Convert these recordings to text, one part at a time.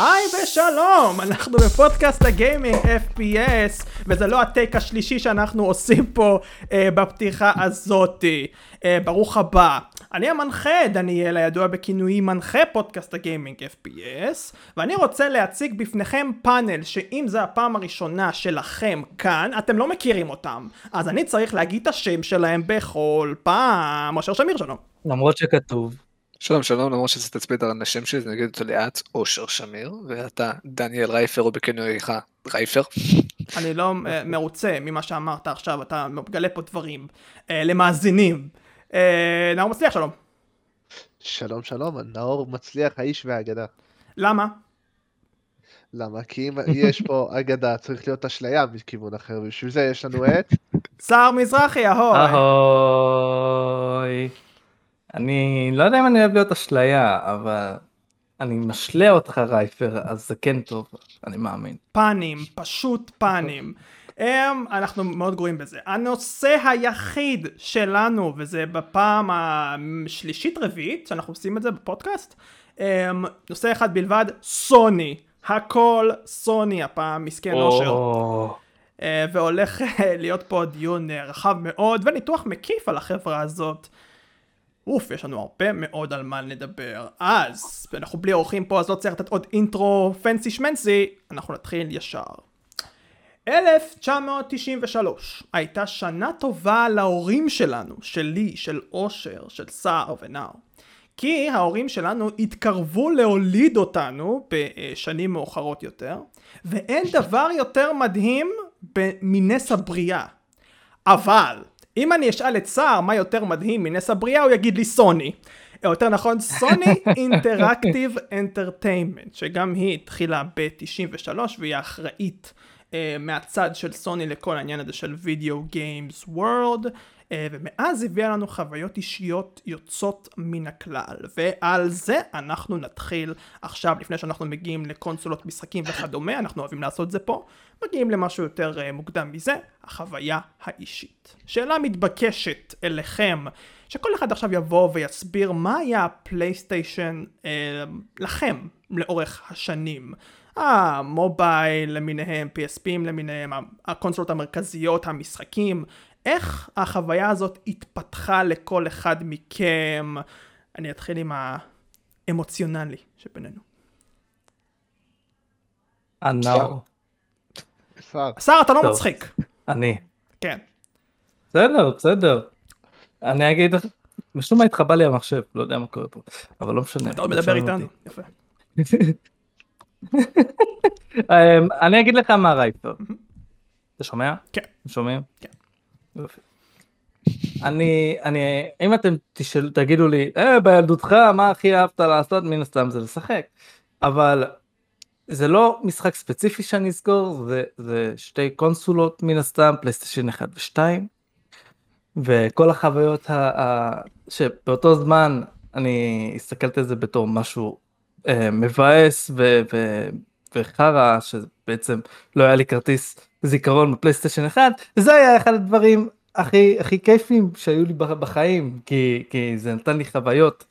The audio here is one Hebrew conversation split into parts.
היי ושלום, אנחנו בפודקאסט הגיימינג FPS, וזה לא הטייק השלישי שאנחנו עושים פה אה, בפתיחה הזאתי. אה, ברוך הבא. אני המנחה, דניאל, הידוע בכינויי מנחה פודקאסט הגיימינג FPS, ואני רוצה להציג בפניכם פאנל שאם זו הפעם הראשונה שלכם כאן, אתם לא מכירים אותם. אז אני צריך להגיד את השם שלהם בכל פעם. אושר שמיר שלום. למרות שכתוב. שלום שלום, למרות שזה תצפית על השם שלי, אני אגיד אותו לאט, אושר שמיר, ואתה דניאל רייפר או בכינויך רייפר. אני לא אה, מרוצה ממה שאמרת עכשיו, אתה מגלה פה דברים. אה, למאזינים. אה, נאור מצליח שלום. שלום שלום, נאור מצליח האיש והאגדה. למה? למה? כי אם יש פה אגדה צריך להיות אשליה מכיוון אחר, ובשביל זה יש לנו את... שר מזרחי, אהוי. אהוי. אני לא יודע אם אני אוהב להיות אשליה, אבל אני משלה אותך רייפר, אז זה כן טוב, אני מאמין. פאנים, פשוט פאנים. הם, אנחנו מאוד גרועים בזה. הנושא היחיד שלנו, וזה בפעם השלישית רביעית שאנחנו עושים את זה בפודקאסט, הם, נושא אחד בלבד, סוני. הכל סוני הפעם, מסכן אושר. אה, והולך אה, להיות פה דיון אה, רחב מאוד, וניתוח מקיף על החברה הזאת. אוף, יש לנו הרבה מאוד על מה לדבר. אז, אנחנו בלי אורחים פה, אז לא צריך לתת עוד אינטרו פנסי שמנסי, אנחנו נתחיל ישר. 1993 הייתה שנה טובה להורים שלנו, שלי, של אושר, של סער ונער. כי ההורים שלנו התקרבו להוליד אותנו בשנים מאוחרות יותר, ואין דבר יותר מדהים מנס הבריאה. אבל, אם אני אשאל את סער מה יותר מדהים מנס הבריאה, הוא יגיד לי סוני. או יותר נכון, סוני Interactive Entertainment, שגם היא התחילה ב-93 והיא האחראית uh, מהצד של סוני לכל העניין הזה של video games world, ומאז הביאה לנו חוויות אישיות יוצאות מן הכלל, ועל זה אנחנו נתחיל עכשיו, לפני שאנחנו מגיעים לקונסולות משחקים וכדומה, אנחנו אוהבים לעשות את זה פה, מגיעים למשהו יותר uh, מוקדם מזה, החוויה האישית. שאלה מתבקשת אליכם, שכל אחד עכשיו יבוא ויסביר מה היה הפלייסטיישן uh, לכם לאורך השנים. המובייל למיניהם, PSPים למיניהם, הקונסולות המרכזיות, המשחקים, איך החוויה הזאת התפתחה לכל אחד מכם? אני אתחיל עם האמוציונלי שבינינו. הנאו. שר, אתה לא מצחיק. אני. כן. בסדר, בסדר. אני אגיד, משום מה התחבא לי המחשב, לא יודע מה קורה פה, אבל לא משנה. אתה עוד מדבר איתנו, יפה. אמ, אני אגיד לך מה רייפר. אתה שומע? כן. שומעים? כן. אני אני אם אתם תשאלו תגידו לי אה, בילדותך מה הכי אהבת לעשות? מן הסתם זה לשחק. אבל זה לא משחק ספציפי שאני אזכור זה, זה שתי קונסולות מן הסתם פלייסטיישן 1 ו2 וכל החוויות ה, ה, שבאותו זמן אני הסתכלתי על זה בתור משהו אה, מבאס וחרא שבעצם לא היה לי כרטיס זיכרון בפלייסטיישן 1 וזה היה אחד הדברים הכי הכי כיפים שהיו לי בחיים כי כי זה נתן לי חוויות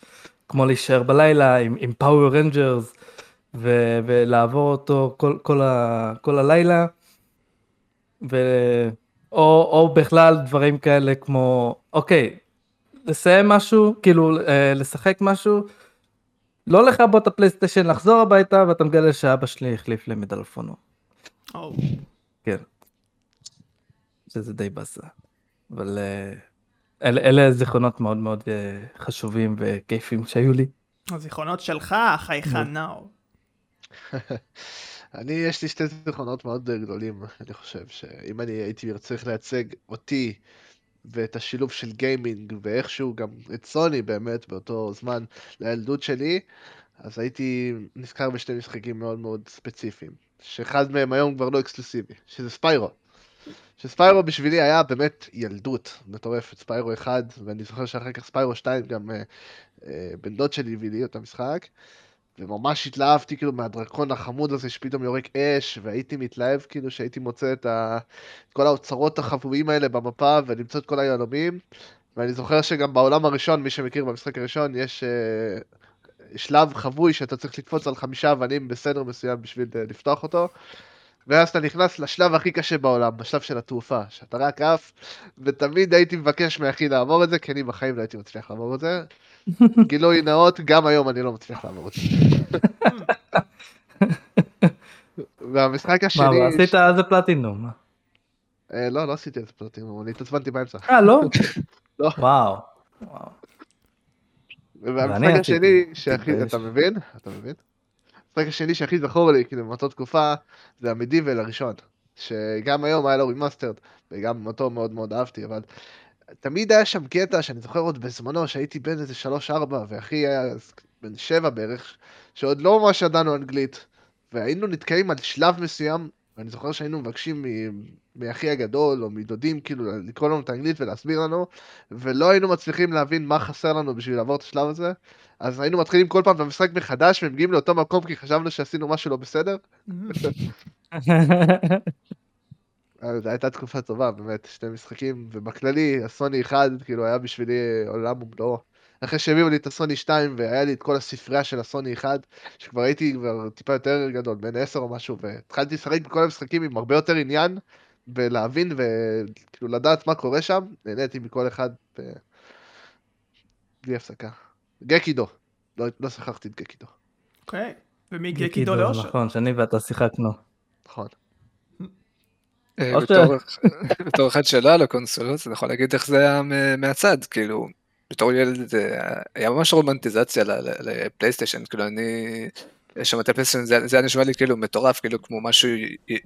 כמו להישאר בלילה עם, עם פאוור רנג'רס ולעבור אותו כל, כל, ה, כל הלילה. ו... או, או בכלל דברים כאלה כמו אוקיי לסיים משהו כאילו אה, לשחק משהו לא לכבות את הפלייסטיישן לחזור הביתה ואתה מגלה שאבא שלי החליף לי. Oh. כן. שזה די באסה. אבל אה, אלה, אלה זיכרונות מאוד מאוד אה, חשובים וכיפים שהיו לי. הזיכרונות שלך, חייכן נאור. אני, יש לי שתי זיכרונות מאוד גדולים, אני חושב, שאם אני הייתי צריך לייצג אותי ואת השילוב של גיימינג, ואיכשהו גם את סוני באמת באותו זמן לילדות שלי, אז הייתי נזכר בשני משחקים מאוד מאוד ספציפיים, שאחד מהם היום כבר לא אקסקלוסיבי, שזה ספיירו. שספיירו בשבילי היה באמת ילדות מטורפת, ספיירו 1, ואני זוכר שאחר כך ספיירו 2 גם אה, אה, בן דוד שלי הביא לי את המשחק, וממש התלהבתי כאילו מהדרקון החמוד הזה שפתאום יורק אש, והייתי מתלהב כאילו שהייתי מוצא את, ה... את כל האוצרות החבויים האלה במפה ולמצוא את כל היהלומים, ואני זוכר שגם בעולם הראשון, מי שמכיר במשחק הראשון, יש... אה, שלב חבוי שאתה צריך לקפוץ על חמישה אבנים בסדר מסוים בשביל אה, לפתוח אותו. ואז אתה נכנס לשלב הכי קשה בעולם, בשלב של התעופה, שאתה רק עף, ותמיד הייתי מבקש מאחי לעבור את זה, כי אני בחיים לא הייתי מצליח לעבור את זה. גילוי נאות, גם היום אני לא מצליח לעבור את זה. והמשחק השני... מה, עשית על זה פלטינום? מה? אה, לא, לא עשיתי את זה פלטינום, אני התעצבנתי באמצע. אה, לא? לא. וואו. והמשחק השני שהכי. אתה מבין? אתה מבין? המשחק השני שהכי זכור לי, כאילו, מאותה תקופה, זה המדיבל הראשון. שגם היום היה לו remastered, וגם אותו מאוד מאוד אהבתי, אבל תמיד היה שם קטע שאני זוכר עוד בזמנו, שהייתי בן איזה 3-4, ואחי היה בן 7 בערך, שעוד לא ממש ידענו אנגלית, והיינו נתקעים על שלב מסוים, ואני זוכר שהיינו מבקשים מאחי הגדול, או מדודים, כאילו, לקרוא לנו את האנגלית ולהסביר לנו, ולא היינו מצליחים להבין מה חסר לנו בשביל לעבור את השלב הזה, אז היינו מתחילים כל פעם את המשחק מחדש, ומגיעים לאותו מקום כי חשבנו שעשינו משהו לא בסדר. זו הייתה תקופה טובה, באמת, שני משחקים, ובכללי, הסוני 1, כאילו, היה בשבילי עולם ומלואו. אחרי שהביאו לי את הסוני 2, והיה לי את כל הספרייה של הסוני 1, שכבר הייתי כבר טיפה יותר גדול, בן 10 או משהו, והתחלתי לשחק בכל המשחקים עם הרבה יותר עניין, ולהבין וכאילו לדעת מה קורה שם, נהניתי מכל אחד ב... בלי הפסקה. גקידו, לא, לא שכחתי את גקידו, אוקיי. ומגקידו לאושר. נכון, שאני ואתה שיחקנו. נכון. אה, או ש- בתור- אחד שלא על הקונסולות, אני יכול להגיד איך זה היה מהצד, כאילו, בתור ילד היה ממש רומנטיזציה לפלייסטיישן, כאילו אני, שמעתי פלייסטיישן, זה זה היה נשמע לי כאילו מטורף, כאילו כמו משהו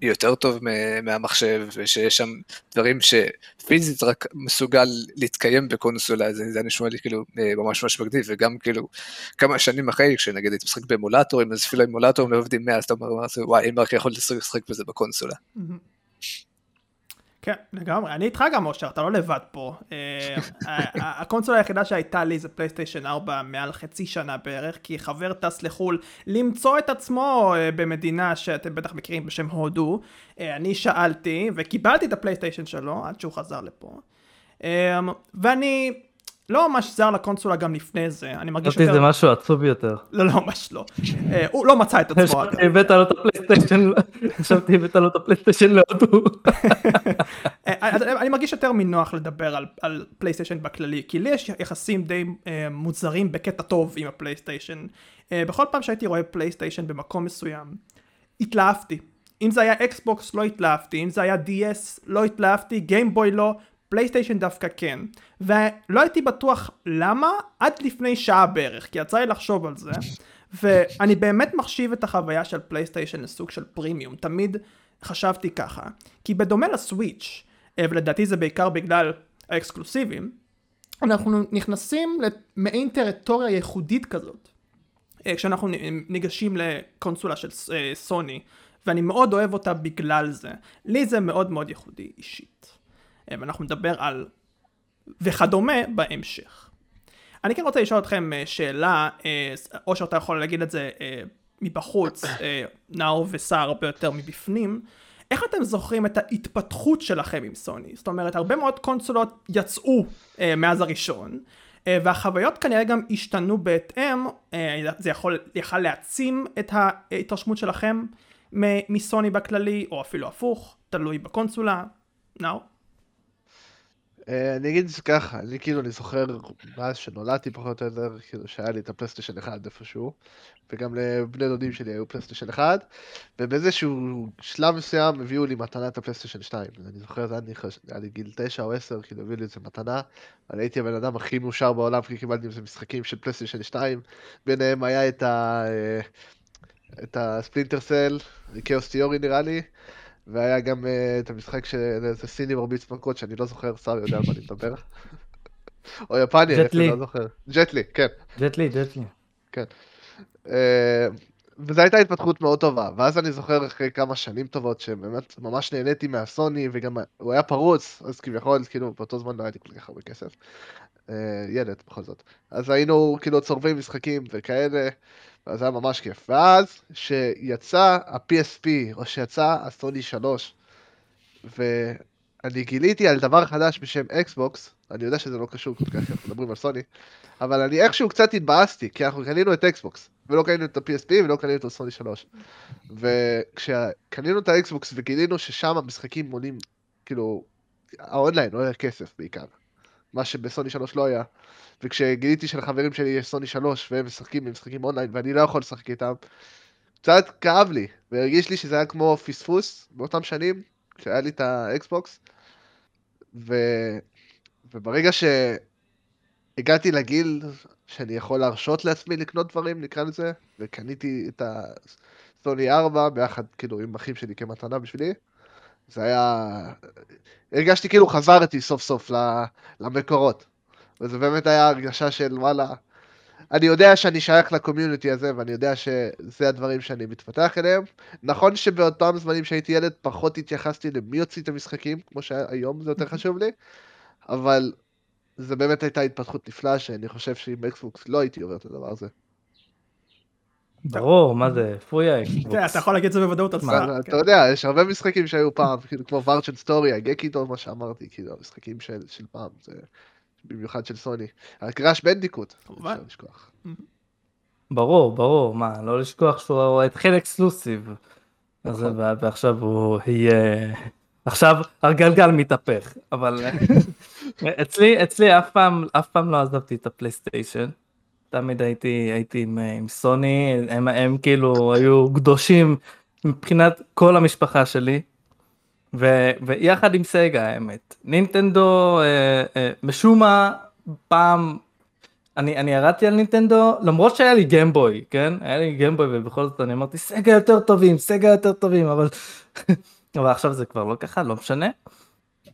יותר טוב מהמחשב, ושיש שם דברים שפיזית רק מסוגל להתקיים בקונסולה, זה היה נשמע לי כאילו אה, ממש ממש מגניב, וגם כאילו כמה שנים אחרי, כשנגיד הייתי משחק באמולטורים, אז אפילו האמולטורים לא עובדים 100, אז אתה אומר, "מה זה, וואי, אם רק יכול לשחק בזה בקונסולה. מהמם. כן, לגמרי. אני איתך גם, אושר, אתה לא לבד פה. אה, הקונסולה היחידה שהייתה לי זה פלייסטיישן 4 מעל חצי שנה בערך, כי חבר טס לחו"ל למצוא את עצמו אה, במדינה שאתם בטח מכירים בשם הודו. אה, אני שאלתי וקיבלתי את הפלייסטיישן שלו עד שהוא חזר לפה. אה, ואני לא ממש זר לקונסולה גם לפני זה, אני מרגיש יותר... זה משהו עצוב יותר. לא, לא, ממש לא. אה, הוא לא מצא את עצמו. חשבתי הבאת לו את הפלייסטיישן, חשבתי הבאת לו את הפלייסטיישן להודו. אה, אז אני מרגיש יותר מנוח לדבר על, פלייסטיישן בכללי, כי לי יש יחסים די אה, מוזרים בקטע טוב עם הפלייסטיישן. אה, בכל פעם שהייתי רואה פלייסטיישן במקום מסוים, התלהבתי. אם זה היה אקסבוקס לא התלהבתי, אם זה היה DS לא התלהבתי, גיימבוי לא, פלייסטיישן דווקא כן. ולא הייתי בטוח למה עד לפני שעה בערך, כי יצא לי לחשוב על זה. ואני באמת מחשיב את החוויה של פלייסטיישן לסוג של פרימיום, תמיד חשבתי ככה. כי בדומה לסוויץ', אה, ולדעתי זה בעיקר בגלל האקסקלוסיבים, אנחנו נכנסים למעין טריטוריה ייחודית כזאת. אה, כשאנחנו נ- ניגשים לקונסולה של אה, סוני, ואני מאוד אוהב אותה בגלל זה. לי זה מאוד מאוד ייחודי אישית. אה, ואנחנו נדבר על וכדומה בהמשך. אני כן רוצה לשאול אתכם אה, שאלה, אה, או שאתה יכול להגיד את זה מבחוץ, נאור וסער הרבה יותר מבפנים. איך אתם זוכרים את ההתפתחות שלכם עם סוני? זאת אומרת, הרבה מאוד קונסולות יצאו מאז הראשון, והחוויות כנראה גם השתנו בהתאם, זה יכול, יכול להעצים את ההתרשמות שלכם מסוני בכללי, או אפילו הפוך, תלוי בקונסולה. נאור? אה, אני אגיד את זה ככה, אני כאילו, אני זוכר מאז שנולדתי פחות או יותר, כאילו שהיה לי את הפלייסטיישן 1 איפשהו, וגם לבני דודים שלי היו פלייסטיישן 1, ובאיזשהו שלב מסוים הביאו לי מתנה את הפלייסטיישן 2. אני זוכר, זה היה לי גיל 9 או 10, כאילו הביאו לי את זה מתנה, אבל הייתי הבן אדם הכי מאושר בעולם, כי קיבלתי עם זה משחקים של פלייסטיישן 2, ביניהם היה את ה... אה, את ה Splinter Cell, Chaos Theory נראה לי, והיה גם אה, את המשחק של איזה סיני מרביץ מכות שאני לא זוכר, שר יודע על מה אני מדבר. או יפני, אני. לא זוכר. ג'טלי, כן. ג'טלי, ג'טלי. אה, וזו הייתה התפתחות מאוד טובה, ואז אני זוכר אחרי כמה שנים טובות שבאמת ממש נהניתי מהסוני, וגם הוא היה פרוץ, אז כביכול, כאילו, באותו זמן לא היה לי כל כך הרבה כסף. אה, ילד, בכל זאת. אז היינו כאילו צורבים משחקים וכאלה, ואז היה ממש כיף. ואז, שיצא ה-PSP, או שיצא הסוני 3, ואני גיליתי על דבר חדש בשם אקסבוקס, אני יודע שזה לא קשור כל כך, אנחנו מדברים על סוני, אבל אני איכשהו קצת התבאסתי, כי אנחנו קנינו את אקסבוקס, ולא קנינו את ה-PSP ולא קנינו את הסוני 3. וכשקנינו את האקסבוקס וגילינו ששם המשחקים עולים, כאילו, האונליין עולה כסף בעיקר, מה שבסוני 3 לא היה. וכשגיליתי שלחברים שלי יש סוני 3 והם משחקים במשחקים אונליין ואני לא יכול לשחק איתם, קצת כאב לי, והרגיש לי שזה היה כמו פספוס באותם שנים, כשהיה לי את האקסבוקס, ו... וברגע שהגעתי לגיל שאני יכול להרשות לעצמי לקנות דברים, נקרא לזה, וקניתי את הסוני 4 ביחד, כאילו, עם אחים שלי כמתנה בשבילי, זה היה... הרגשתי כאילו חזרתי סוף סוף למקורות. וזה באמת היה הרגשה של וואלה, אני יודע שאני שייך ל community הזה, ואני יודע שזה הדברים שאני מתפתח אליהם. נכון שבאותם זמנים שהייתי ילד, פחות התייחסתי למי יוציא את המשחקים, כמו שהיום זה יותר חשוב לי, אבל זה באמת הייתה התפתחות נפלאה, שאני חושב שעם אקסבוקס לא הייתי עובר את הדבר הזה. ברור, מה זה, פוי האקסבוקס. אתה יכול להגיד את זה בוודאות עצמה. אתה כן. יודע, יש הרבה משחקים שהיו פעם, כאילו כמו ורצ'ן סטורי, הגקיטו, מה שאמרתי, כאילו, המשחקים של פעם, זה... במיוחד של סוני. ה Crash Bandicoot, אפשר לשכוח. ברור, ברור, מה, לא לשכוח שהוא התחיל exclusive. נכון. ועכשיו הוא יהיה... עכשיו הגלגל מתהפך, אבל אצלי, אצלי אף פעם, אף פעם לא עזבתי את הפלייסטיישן. תמיד הייתי, הייתי עם, עם סוני, הם, הם כאילו היו קדושים מבחינת כל המשפחה שלי. ו, ויחד עם סגה האמת, נינטנדו אה, אה, משום מה פעם אני, אני ירדתי על נינטנדו למרות שהיה לי גמבוי כן היה לי גמבוי ובכל זאת אני אמרתי סגה יותר טובים סגה יותר טובים אבל אבל עכשיו זה כבר לא ככה לא משנה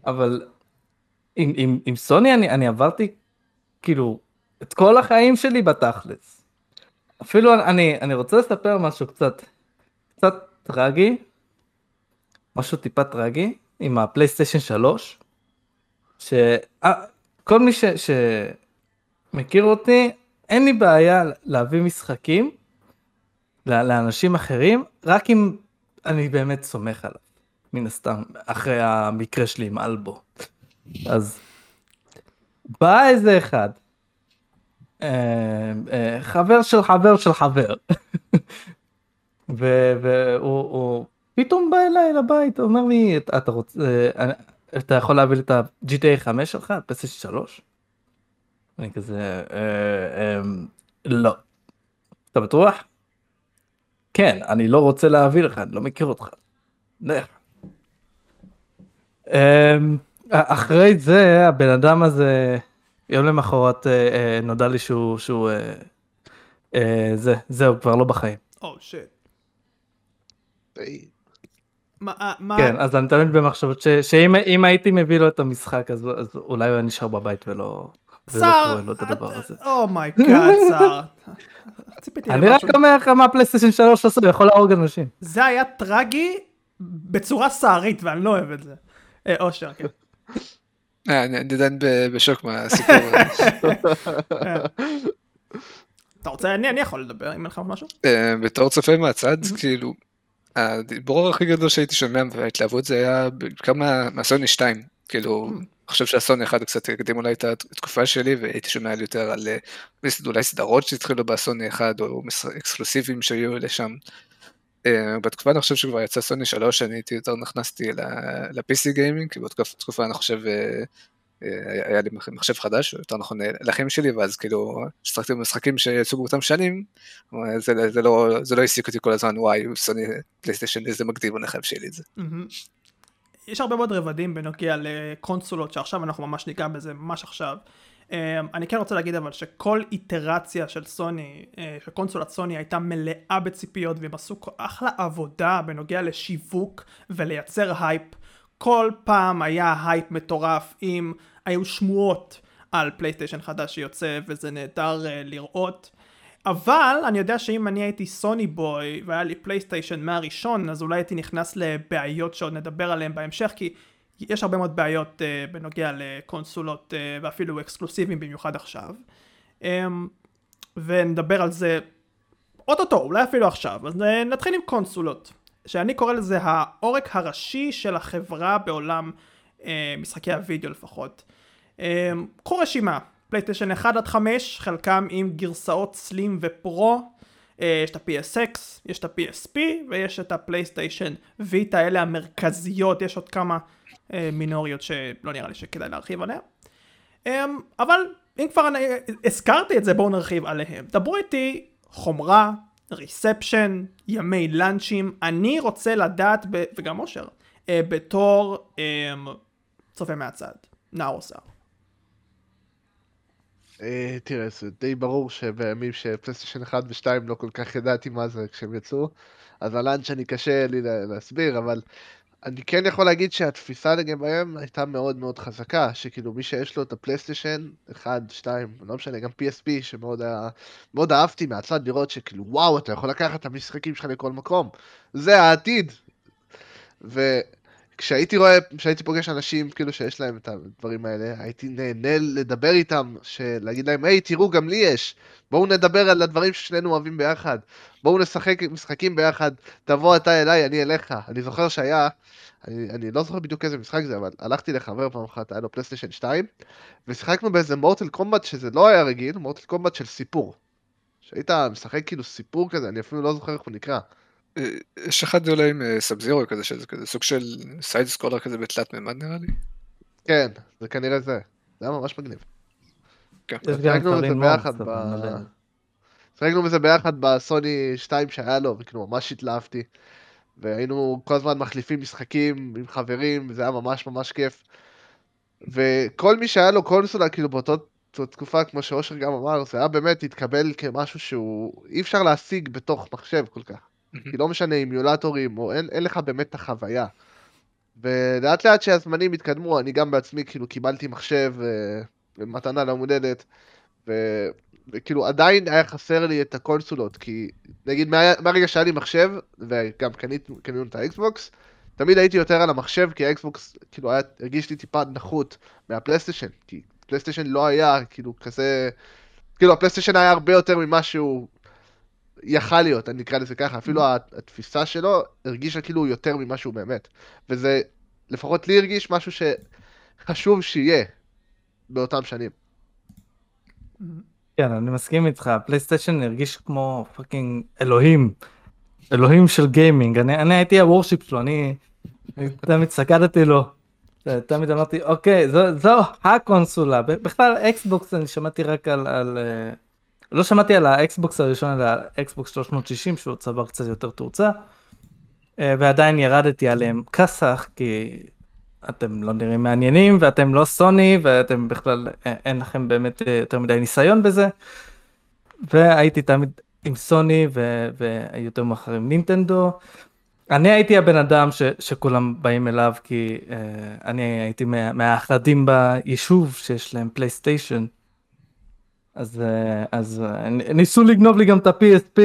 אבל עם, עם, עם סוני אני, אני עברתי כאילו את כל החיים שלי בתכלס. אפילו אני אני רוצה לספר משהו קצת קצת טרגי משהו טיפה טרגי עם הפלייסטיישן 3 שכל מי ש... שמכיר אותי אין לי בעיה להביא משחקים לאנשים אחרים רק אם אני באמת סומך עליו מן הסתם אחרי המקרה שלי עם אלבו אז בא איזה אחד אה, אה, חבר של חבר של חבר והוא פתאום בא אליי לבית, אומר לי, אתה רוצה, אה, אתה יכול להביא לי את ה-GTA 5 שלך, פסל 3? אני כזה, אה, לא. אתה בטוח? כן, אני לא רוצה להביא לך, אני לא מכיר אותך. לך. אחרי זה, הבן אדם הזה, יום למחרת אה, נודע לי שהוא, שהוא, זה, זהו, כבר לא בחיים. או, oh, שיט. מה, מה... כן, אז אני תמיד במחשבות שאם הייתי מביא לו את המשחק אז, אז אולי הוא היה נשאר בבית ולא... שר, oh my god, שר. אני רק אומר לך מה פלייסטיישן 3 עשו, יכול להרוג אנשים. זה היה טרגי בצורה סערית ואני לא אוהב את זה. אה, אושר, כן. אה, אני עדיין בשוק מהסיפור הזה. אתה רוצה, אני יכול לדבר אם אין לך משהו? אה, בתור צופה מהצד, כאילו, הדיבור הכי גדול שהייתי שומע וההתלהבות זה היה כמה מהסוני 2, כאילו, אני חושב שהסוני 1 קצת הקדים אולי את התקופה שלי והייתי שומע יותר על אה, אולי סדרות שהתחילו בסוני 1 או אקסקלוסיביים שהיו לשם. אה, בתקופה אני חושב שכבר יצא סוני 3 אני הייתי יותר נכנסתי ל-PC גיימינג, כי באותה תקופה אני חושב אה, היה לי מחשב חדש, יותר נכון לאחים שלי, ואז כאילו, ששחקתי במשחקים שיצאו באותם שנים, זה, זה, לא, זה לא העסיק אותי כל הזמן, וואי, סוני פלייסטיישן, איזה מגניב אני חייב שיהיה לי את זה. יש הרבה מאוד רבדים בנוגע לקונסולות, שעכשיו אנחנו ממש ניגע בזה, ממש עכשיו. אני כן רוצה להגיד אבל שכל איטרציה של סוני, של קונסולת סוני הייתה מלאה בציפיות והם עשו אחלה עבודה בנוגע לשיווק ולייצר הייפ. כל פעם היה הייפ מטורף אם היו שמועות על פלייסטיישן חדש שיוצא וזה נהדר uh, לראות אבל אני יודע שאם אני הייתי סוני בוי והיה לי פלייסטיישן מהראשון אז אולי הייתי נכנס לבעיות שעוד נדבר עליהן בהמשך כי יש הרבה מאוד בעיות uh, בנוגע לקונסולות uh, ואפילו אקסקלוסיביים במיוחד עכשיו. um, ונדבר על זה אוטוטו אולי אפילו עכשיו. אז נתחיל עם קונסולות שאני קורא לזה העורק הראשי של החברה בעולם אה, משחקי הוידאו לפחות. אמ, קחו רשימה, פלייסטיישן 1 עד 5, חלקם עם גרסאות slim ו pro, אה, יש את ה-PSX, יש את ה-PSP ויש את הפלייסטיישן ויטה, אלה המרכזיות, יש עוד כמה אה, מינוריות שלא נראה לי שכדאי להרחיב עליהן. אמ, אבל אם כבר אני, הזכרתי את זה בואו נרחיב עליהם. דברו איתי חומרה, reception, ימי לאנצ'ים, אני רוצה לדעת, וגם אושר, אה, בתור אה, צופה מהצד, נאור סער. אה, תראה, זה די ברור שבימים שפלייסטיישן 1 ו-2 לא כל כך ידעתי מה זה כשהם יצאו, אז הלאנצ'ני קשה לי לה- להסביר, אבל אני כן יכול להגיד שהתפיסה לגביהם הייתה מאוד מאוד חזקה, שכאילו מי שיש לו את הפלייסטיישן 1, 2, לא משנה, גם PSP, שמאוד היה, מאוד אהבתי מהצד לראות שכאילו וואו, אתה יכול לקחת את המשחקים שלך לכל מקום, זה העתיד. וכשהייתי רואה, כשהייתי פוגש אנשים כאילו שיש להם את הדברים האלה, הייתי נהנה לדבר איתם, להגיד להם, היי, תראו, גם לי יש, בואו נדבר על הדברים ששנינו אוהבים ביחד, בואו נשחק משחקים ביחד, תבוא אתה אליי, אני אליך. אני זוכר שהיה, אני, אני לא זוכר בדיוק איזה משחק זה, אבל הלכתי לחבר פעם אחת, היה לו פלייסטיישן 2, ושיחקנו באיזה מורטל קומבט שזה לא היה רגיל, מורטל קומבט של סיפור. שהיית משחק כאילו סיפור כזה, אני אפילו לא זוכר איך הוא נקרא. אה, יש אחד אולי עם סאבזירו כזה, שזה כזה סוג של סייד סקולר כזה בתלת מימד נראה לי. כן, זה כנראה זה. זה היה ממש מגניב. כן. שיחקנו בזה ביחד מאוד, ב... אבל יודע. שיחקנו בזה ביחד בסוני 2 שהיה לו, וכאילו ממש התלהבתי. והיינו כל הזמן מחליפים משחקים עם חברים, וזה היה ממש ממש כיף. וכל מי שהיה לו קונסולה, כאילו באותה תקופה, כמו שאושר גם אמר, זה היה באמת התקבל כמשהו שהוא אי אפשר להשיג בתוך מחשב כל כך. כי לא משנה אימיולטורים, או אין, אין לך באמת את החוויה. ולאט לאט שהזמנים התקדמו, אני גם בעצמי כאילו קיבלתי מחשב אה, במתנה ליום הולדת, ו- וכאילו עדיין היה חסר לי את הקונסולות, כי נגיד מה, מהרגע שהיה לי מחשב, וגם קנינו את האקסבוקס, תמיד הייתי יותר על המחשב, כי האקסבוקס כאילו היה, הרגיש לי טיפה נחות מהפלייסטיישן, כי פלייסטיישן לא היה כאילו כזה, כאילו הפלייסטיישן היה הרבה יותר ממה שהוא יכל להיות, אני אקרא לזה ככה, אפילו התפיסה שלו הרגישה כאילו יותר ממה שהוא באמת, וזה לפחות לי הרגיש משהו שחשוב שיהיה באותם שנים. כן, אני מסכים איתך, פלייסטיישן הרגיש כמו fucking אלוהים, אלוהים של גיימינג, אני, אני הייתי ה worship שלו, אני תמיד סגדתי לו, תמיד אמרתי, אוקיי, זו, זו הקונסולה, בכלל אקסבוקס אני שמעתי רק על, על אה, לא שמעתי על האקסבוקס הראשון, אלא על האקסבוקס 360, שהוא צבר קצת יותר תאוצה, אה, ועדיין ירדתי עליהם כסח, כי אתם לא נראים מעניינים ואתם לא סוני ואתם בכלל אה, אין לכם באמת אה, יותר מדי ניסיון בזה. והייתי תמיד עם סוני ו- ויותר מאוחר עם נינטנדו. אני הייתי הבן אדם ש- שכולם באים אליו כי uh, אני הייתי מה- מהאחדים ביישוב שיש להם פלייסטיישן. אז, uh, אז uh, ניסו לגנוב לי גם את ה-PSP,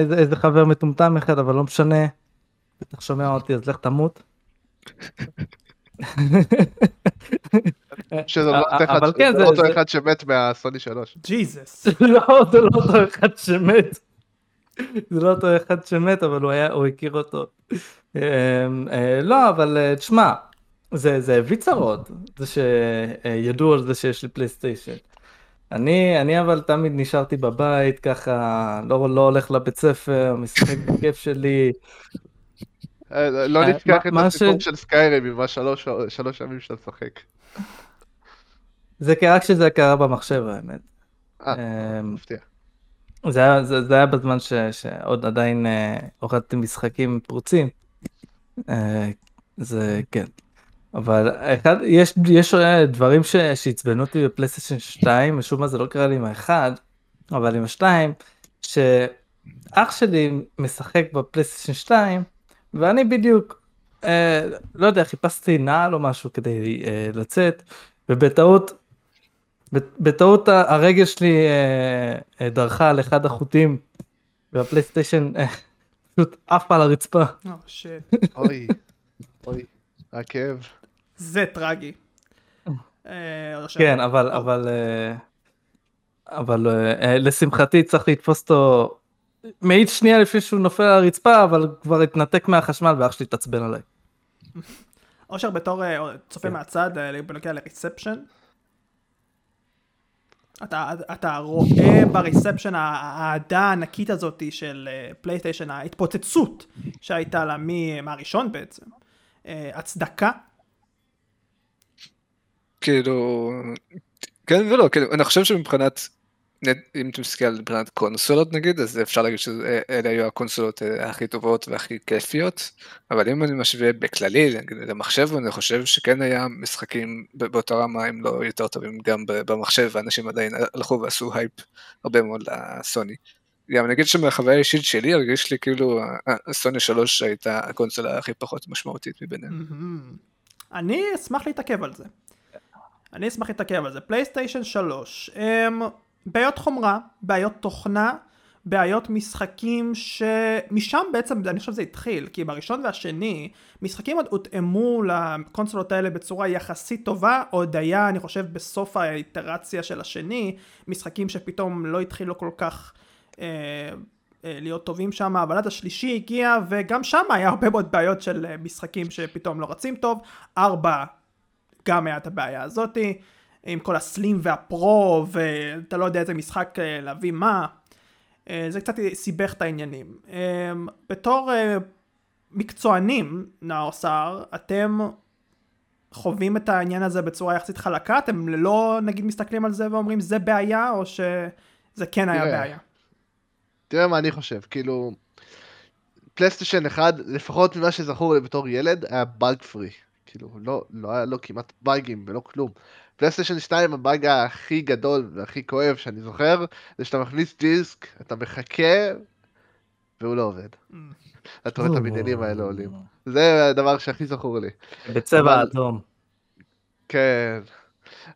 איזה, איזה חבר מטומטם אחד, אבל לא משנה. בטח שומע אותי אז לך תמות. שזה לא אותו אחד- אבל כן, זה לא אותו אחד שמת מהסוני 3. ג'יזוס. לא, זה לא אותו אחד שמת. זה לא אותו אחד שמת, אבל הוא היה, הוא הכיר אותו. אמ, אה, לא, אבל אה, תשמע, זה זה הביא צרות, זה שידעו על זה שיש לי פלייסטיישן. אני, אני אבל תמיד נשארתי בבית, ככה, לא, לא הולך לבית ספר, משחק בכיף שלי. אה, לא אה, נשכח את הסיפור של סקיירים עם השלוש שלוש ימים שאתה משחק. זה קרה כשזה קרה במחשב, האמת. אה, אמ, מפתיע. זה היה, זה, זה היה בזמן ש, שעוד עדיין אה, הורדתי משחקים פרוצים. אה, זה כן. אבל אחד, יש, יש אה, דברים ש, שעצבנו אותי בפלייסטיישן 2, משום מה זה לא קרה לי עם האחד, אבל עם השתיים, שאח שלי משחק בפלייסטיישן 2, ואני בדיוק, אה, לא יודע, חיפשתי נעל או משהו כדי אה, לצאת, ובטעות בטעות הרגל שלי אה, אה, דרכה על אחד החוטים והפלייסטיישן אה, פשוט עף על הרצפה. או, שיט. אוי, אוי, הכאב. זה טרגי. אה, כן, אבל אבל אה, אבל אה, לשמחתי צריך לתפוס אותו מאית שנייה לפני שהוא נופל על הרצפה, אבל כבר התנתק מהחשמל ואח שלי התעצבן עליי. אושר בתור צופה כן. מהצד, בנוגע לריספשן, אתה, אתה רואה בריספשן האהדה הענקית הזאת של פלייסטיישן, ההתפוצצות שהייתה לה מהראשון בעצם. הצדקה. כאילו, כן ולא, כאילו, אני חושב שמבחינת, אם אתה מסתכל על מבחינת קונסולות נגיד, אז אפשר להגיד שאלה היו הקונסולות אה, הכי טובות והכי כיפיות, אבל אם אני משווה בכללי, נגיד למחשב, אני חושב שכן היה משחקים באותה רמה, אם לא יותר טובים גם במחשב, ואנשים עדיין הלכו ועשו הייפ הרבה מאוד לסוני. גם נגיד שמהחוויה האישית שלי הרגיש לי כאילו הסוני 3 הייתה הקונסולה הכי פחות משמעותית מביניהם. אני אשמח להתעכב על זה. אני אשמח להתעכב על זה. פלייסטיישן 3, הם, בעיות חומרה, בעיות תוכנה, בעיות משחקים שמשם בעצם אני חושב זה התחיל כי בראשון והשני משחקים עוד הותאמו לקונסולות האלה בצורה יחסית טובה עוד היה אני חושב בסוף האיטרציה של השני משחקים שפתאום לא התחילו כל כך אה, אה, להיות טובים שם אבל עד השלישי הגיע וגם שם היה הרבה מאוד בעיות של אה, משחקים שפתאום לא רצים טוב ארבע גם היה את הבעיה הזאתי עם כל הסלים והפרו ואתה לא יודע איזה משחק אה, להביא מה אה, זה קצת סיבך את העניינים. אה, בתור מקצוענים, נאור סער, אתם חווים את העניין הזה בצורה יחסית חלקה? אתם לא נגיד מסתכלים על זה ואומרים זה בעיה, או שזה כן היה תראה, בעיה? תראה מה אני חושב, כאילו, פלייסטיישן 1, לפחות ממה שזכור לי בתור ילד, היה bug free. כאילו, לא, לא היה לו כמעט באגים ולא כלום. פלייסטיישן 2, הבאג הכי גדול והכי כואב שאני זוכר, זה שאתה מכניס דיסק, אתה מחכה, והוא לא עובד. אתה רואה את הבניינים האלה עולים. זה הדבר שהכי זכור לי. בצבע אדום. כן.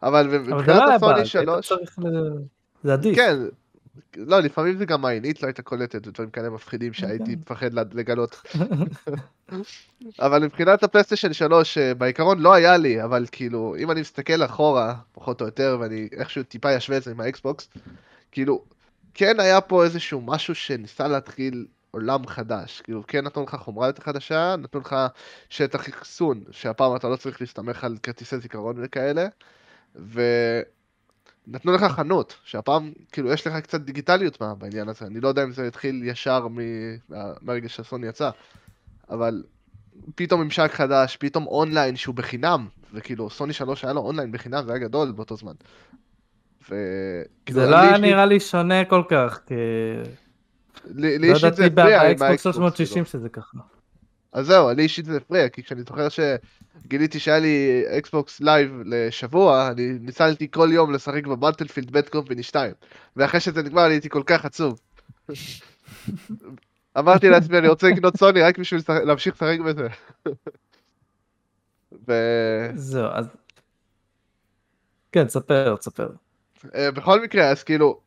אבל מבחינת לא הסוני באג, היית 3, צריך ל- זה עדיף. כן, לא, לפעמים זה גם העינית לא הייתה קולטת ודברים כאלה מפחידים שהייתי כן. מפחד לגלות. אבל מבחינת הפלייסטיישן 3, אה, בעיקרון לא היה לי, אבל כאילו, אם אני מסתכל אחורה, פחות או יותר, ואני איכשהו טיפה אשווה את זה עם האקסבוקס, כאילו, כן היה פה איזשהו משהו שניסה להתחיל עולם חדש. כאילו, כן נתנו לך חומרה יותר חדשה, נתנו לך שטח אחסון, שהפעם אתה לא צריך להסתמך על כרטיסי זיכרון וכאלה, ונתנו לך חנות, שהפעם, כאילו, יש לך קצת דיגיטליות מה- בעניין הזה. אני לא יודע אם זה התחיל ישר מ- מה- מהרגע שהסוני יצא, אבל פתאום ממשק חדש, פתאום אונליין שהוא בחינם, וכאילו, סוני 3 היה לו אונליין בחינם, זה היה גדול באותו זמן. וכאילו, זה לא היה נראה לי שונה כל כך, כי... לי לא אישית זה הפריע עם באקסבוקס האקסבוקס. 360 כאילו. שזה ככה. אז זהו, לי אישית זה הפריע, כי כשאני זוכר שגיליתי שהיה לי Xbox Live לשבוע, אני ניצלתי כל יום לשחק ב Battlefield Bad Company 2, ואחרי שזה נגמר אני הייתי כל כך עצוב. אמרתי לעצמי, אני רוצה לקנות סוני רק בשביל להמשיך לשחק בזה. זהו, אז... כן, ספר, ספר. אה, מקרה, אז כאילו,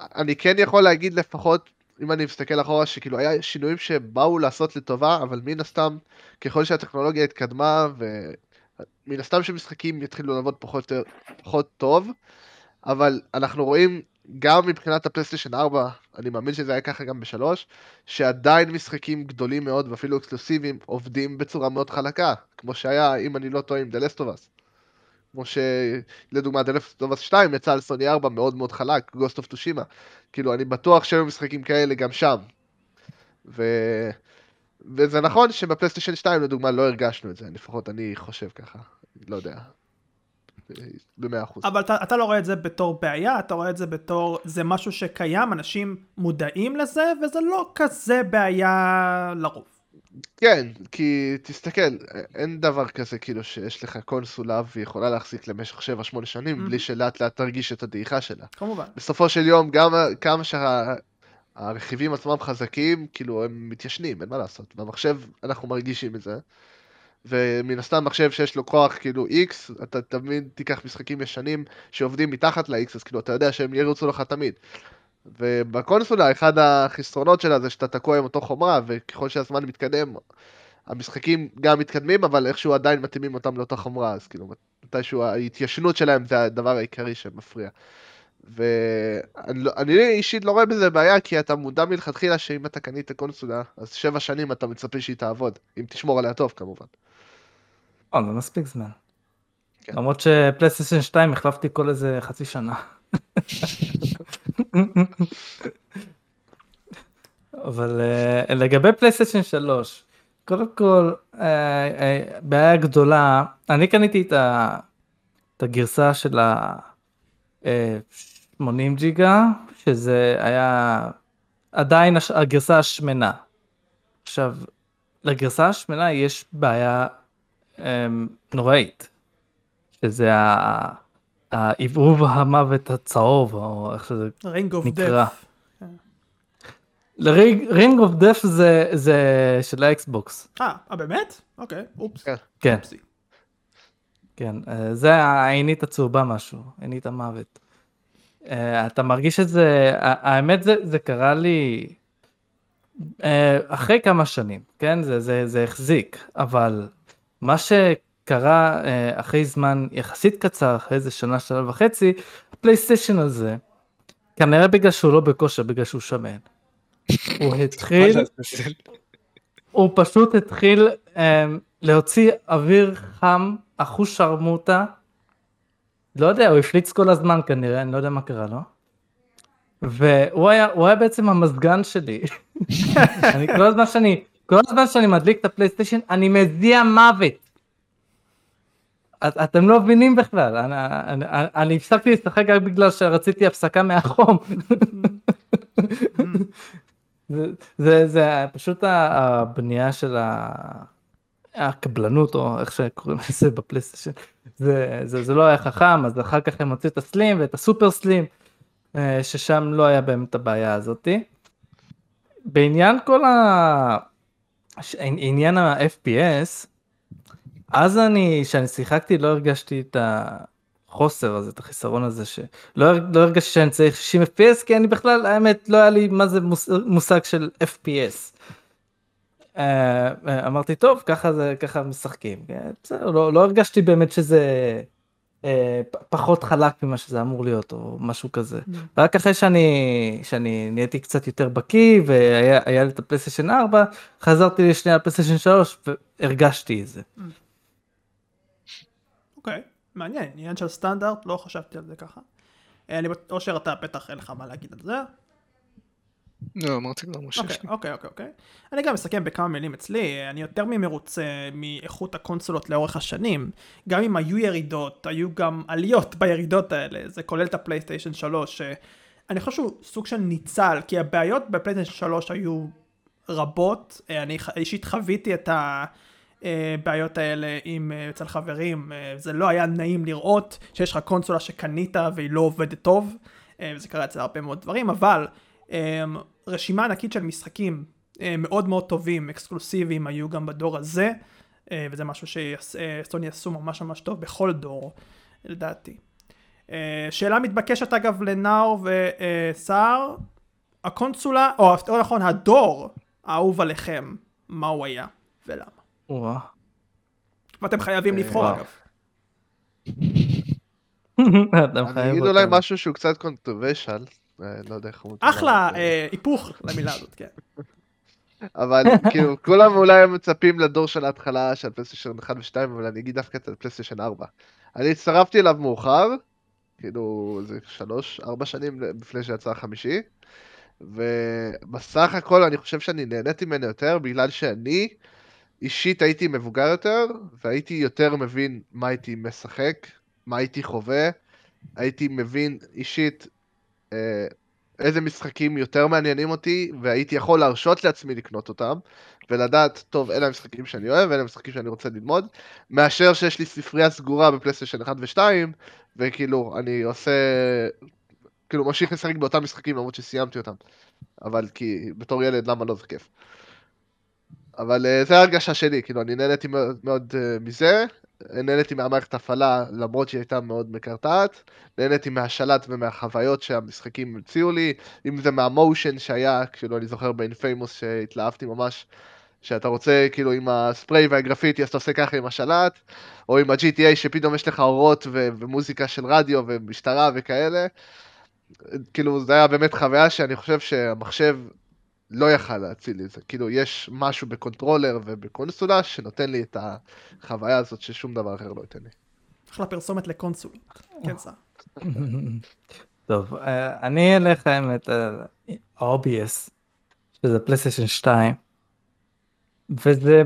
אני כן יכול להגיד לפחות, אם אני מסתכל אחורה, שכאילו היה שינויים שבאו לעשות לטובה, אבל מן הסתם, ככל שהטכנולוגיה התקדמה, ומן הסתם שמשחקים יתחילו לעבוד פחות, פחות טוב, אבל אנחנו רואים גם מבחינת הפלייסטיישן 4, אני מאמין שזה היה ככה גם בשלוש, שעדיין משחקים גדולים מאוד ואפילו אקסקלוסיביים עובדים בצורה מאוד חלקה, כמו שהיה, אם אני לא טועה, עם The Last of Us. כמו שלדוגמה of Us 2 יצא על סוני 4 מאוד מאוד חלק, Ghost of Tsushima. כאילו, אני בטוח שהיו משחקים כאלה גם שם. ו... וזה נכון שבפלייסטיישן 2 לדוגמה לא הרגשנו את זה, לפחות אני חושב ככה, לא יודע. במאה אחוז. אבל אתה, אתה לא רואה את זה בתור בעיה, אתה רואה את זה בתור, זה משהו שקיים, אנשים מודעים לזה, וזה לא כזה בעיה לרוב. כן, כי תסתכל, אין דבר כזה כאילו שיש לך קונסולה והיא יכולה להחזיק למשך 7-8 שנים Mhm. בלי שלאט לאט תרגיש את הדעיכה שלה. כמובן. בסופו של יום, גם כמה שהרכיבים עצמם חזקים, כאילו הם מתיישנים, אין מה לעשות. במחשב אנחנו מרגישים את זה. ומן הסתם מחשב שיש לו כוח כאילו X, אתה תמיד תיקח משחקים ישנים שעובדים מתחת ל-X, אז כאילו אתה יודע שהם ירוצו לך תמיד. ובקונסולה, אחד החסרונות שלה זה שאתה תקוע עם אותו חומרה, וככל שהזמן מתקדם, המשחקים גם מתקדמים, אבל איכשהו עדיין מתאימים אותם לאותה חומרה, אז כאילו, מתישהו ההתיישנות שלהם זה הדבר העיקרי שמפריע. ואני לא- אישית לא רואה בזה בעיה, כי אתה מודע מלכתחילה שאם אתה קנית קונסולה, אז שבע שנים אתה מצפה שהיא תעבוד, אם תשמור עליה טוב כמובן. לא, זה מספיק זמן. כן. למרות שפלייסטיישן 2 החלפתי כל איזה חצי שנה. אבל אה, לגבי פלייסטיישן 3, קודם כל, אה, אה, בעיה גדולה, אני קניתי את ה- את הגרסה של ה-80 ג'יגה, שזה היה עדיין הש- הגרסה השמנה. עכשיו, לגרסה השמנה יש בעיה אמ, נוראית, שזה ה- העברוב המוות הצהוב, או איך שזה אוף נקרא. ring of death זה זה של האקסבוקס. אה, אה, באמת? אוקיי, אופס. כן. כן. כן, אה, זה העינית הצהובה משהו, עינית המוות. אה, אתה מרגיש את זה, האמת זה, זה קרה לי אחרי כמה שנים, כן? זה, זה, זה החזיק, אבל מה שקרה אה, אחרי זמן יחסית קצר, אחרי איזה שנה, שנה וחצי, הפלייסטיישן הזה, כנראה בגלל שהוא לא בכושר, בגלל שהוא שמן. הוא התחיל, הוא פשוט התחיל um, להוציא אוויר חם, אחוז שרמוטה. לא יודע, הוא הפליץ כל הזמן כנראה, אני לא יודע מה קרה לו. והוא היה, הוא היה בעצם המזגן שלי. אני כל הזמן שאני, כל הזמן שאני מדליק את הפלייסטיישן, אני מזיע מוות. את, אתם לא מבינים בכלל, אני, אני, אני, הפסקתי לשחק רק בגלל שרציתי הפסקה מהחום. זה, זה, זה פשוט הבנייה של. הקבלנות או איך שקוראים לזה בפלייסטיישן זה, זה, זה לא היה חכם אז אחר כך הם הוציאו את הסלים ואת הסופר סלים אה, ששם לא היה באמת הבעיה הזאתי. בעניין כל ה... עניין ה-FPS אז אני כשאני שיחקתי לא הרגשתי את החוסר הזה את החיסרון הזה שלא לא הרגשתי שאני צריך 60 FPS כי אני בכלל האמת לא היה לי מה זה מוס- מושג של FPS. אה, אה, אמרתי טוב ככה זה ככה משחקים אה, בסדר לא, לא הרגשתי באמת שזה אה, פחות חלק ממה שזה אמור להיות או משהו כזה רק אחרי שאני שאני נהייתי קצת יותר בקיא והיה היה לי את הפלייסטיישן 4 חזרתי לשנייה לפלייסטיישן 3 והרגשתי את זה. אוקיי, מעניין, עניין של סטנדרט, לא חשבתי על זה ככה. אה, אני אושר אתה בטח אין לך מה להגיד על זה. לא, אמרתי כבר משה. אוקיי, אוקיי, אוקיי, אוקיי. אני גם אסכם בכמה מילים אצלי, אני יותר ממרוצה מאיכות הקונסולות לאורך השנים. גם אם היו ירידות, היו גם עליות בירידות האלה, זה כולל את הפלייסטיישן 3, שאני חושב שהוא סוג של ניצל, כי הבעיות בפלייסטיישן 3 היו רבות, אה, אני אישית חוויתי את הבעיות האלה עם, אה, אצל חברים, אה, זה לא היה נעים לראות שיש לך קונסולה שקנית והיא לא עובדת טוב, אה, וזה קרה אצל הרבה מאוד דברים, אבל אה, רשימה ענקית של משחקים אה, מאוד מאוד טובים, אקסקלוסיביים, היו גם בדור הזה, אה, וזה משהו שסוני עשו ממש ממש טוב בכל דור, לדעתי. אה, שאלה מתבקשת אגב לנאור וסער, הקונסולה, או יותר נכון הדור האהוב עליכם, מה הוא היה ולמה. וואו. ואתם חייבים אה, לבחור וואו. אגב. אני אגיד אולי. משהו שהוא קצת קונטרוושל, לא יודע איך הוא... אחלה אה, היפוך למילה הזאת, כן. אבל כאילו כולם אולי מצפים לדור של ההתחלה של פלייסטיישן 1 ו-2 אבל אני אגיד דווקא את הפלייסטיישן 4. אני הצטרפתי אליו מאוחר, כאילו זה שלוש ארבע שנים לפני שיצא החמישי, ובסך הכל אני חושב שאני נהניתי ממנו יותר בגלל שאני אישית הייתי מבוגר יותר והייתי יותר מבין מה הייתי משחק, מה הייתי חווה, הייתי מבין אישית אה, איזה משחקים יותר מעניינים אותי, והייתי יכול להרשות לעצמי לקנות אותם, ולדעת, טוב, אלה המשחקים שאני אוהב, אלה המשחקים שאני רוצה ללמוד, מאשר שיש לי ספרייה סגורה בפלייסטיישן 1 ו-2, וכאילו, אני עושה, כאילו, ממשיך לשחק באותם משחקים למרות שסיימתי אותם. אבל כי בתור ילד, למה לא זה כיף. אבל uh, זה ההרגשה שלי, כאילו, אני נהניתי מאוד, מאוד uh, מזה, נהניתי מהמערכת ההפעלה, למרות שהיא הייתה מאוד מקרטעת, נהניתי מהשלט ומהחוויות שהמשחקים הציעו לי, אם זה מה motion שהיה, כאילו, אני זוכר ב Infamous שהתלהבתי ממש, שאתה רוצה, כאילו, עם הספריי והגרפיטי, אז אתה עושה ככה עם השלט, או עם ה-GTA שפתאום יש לך אורות ו- ומוזיקה של רדיו ומשטרה וכאלה. כאילו, זה היה באמת חוויה שאני חושב שהמחשב לא יכל להציע לי את זה. כאילו, יש משהו ב controller ובקונסולה שנותן לי את החוויה הזאת ששום דבר אחר לא ייתן לי. אחלה פרסומת לקונסולות. כן, סער. טוב, אה, אני אלך האמת על OBS, שזה פלייסטיישן 2, וזה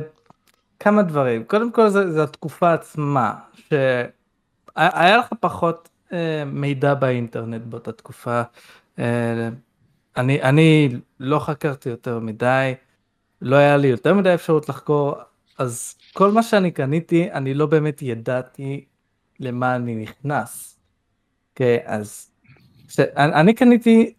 כמה דברים. קודם כל זה, זה התקופה עצמה, שהיה לך פחות אה, מידע באינטרנט באותה תקופה. אה, אני, אני לא חקרתי יותר מדי, לא היה לי יותר מדי אפשרות לחקור, אז כל מה שאני קניתי, אני לא באמת ידעתי למה אני נכנס. אוקיי, okay, אז אני, אני קניתי,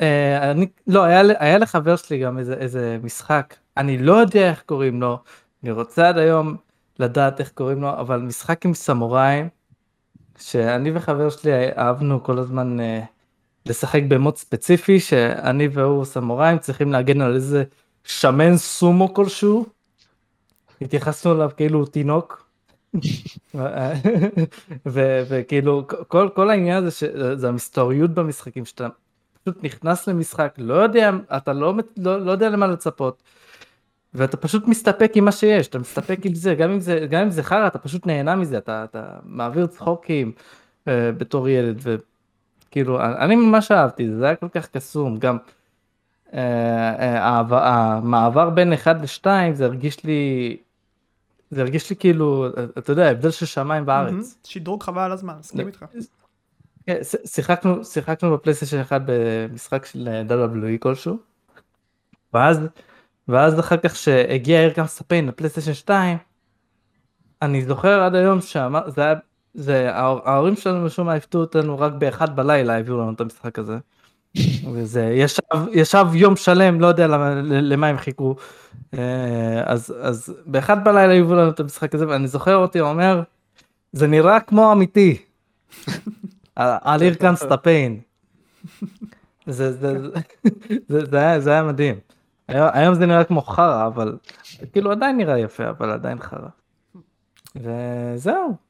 אה, אני, לא, היה, היה לחבר שלי גם איזה, איזה משחק, אני לא יודע איך קוראים לו, אני רוצה עד היום לדעת איך קוראים לו, אבל משחק עם סמוראים, שאני וחבר שלי אהבנו כל הזמן אה, לשחק במוד ספציפי, שאני והוא סמוראים צריכים להגן על איזה שמן סומו כלשהו. התייחסנו אליו כאילו הוא תינוק. וכאילו כל, כל העניין הזה שזה המסתוריות במשחקים שאתה פשוט נכנס למשחק לא יודע אתה לא, לא, לא יודע למה לצפות. ואתה פשוט מסתפק עם מה שיש אתה מסתפק עם זה גם אם זה גם אם זה חרא אתה פשוט נהנה מזה אתה, אתה מעביר צחוקים uh, בתור ילד וכאילו אני ממש אהבתי זה היה כל כך קסום גם. Uh, uh, המעבר בין 1 ל-2 זה הרגיש לי זה הרגיש לי כאילו, אתה יודע, הבדל של שמיים בארץ. שדרוג חבל על הזמן, מסכים איתך. כן, שיחקנו, שיחקנו בפלייסטיישן אחד במשחק של WWE כלשהו, ואז, ואז אחר כך שהגיע ארקם ספיין לפלייסטיישן 2, אני זוכר עד היום שאמר, זה היה, זה, ההורים שלנו משום מה הפתעו אותנו רק באחד בלילה הביאו לנו את המשחק הזה. וזה ישב, ישב יום שלם, לא יודע למה, למה הם חיכו. אה, אז, אז באחד בלילה היו לנו את המשחק הזה, ואני זוכר אותי אומר, זה נראה כמו אמיתי. על עיר סטפיין. זה, זה, זה, זה, זה, היה, זה היה מדהים. היום זה נראה כמו חרא, אבל כאילו עדיין נראה יפה, אבל עדיין חרא. וזהו.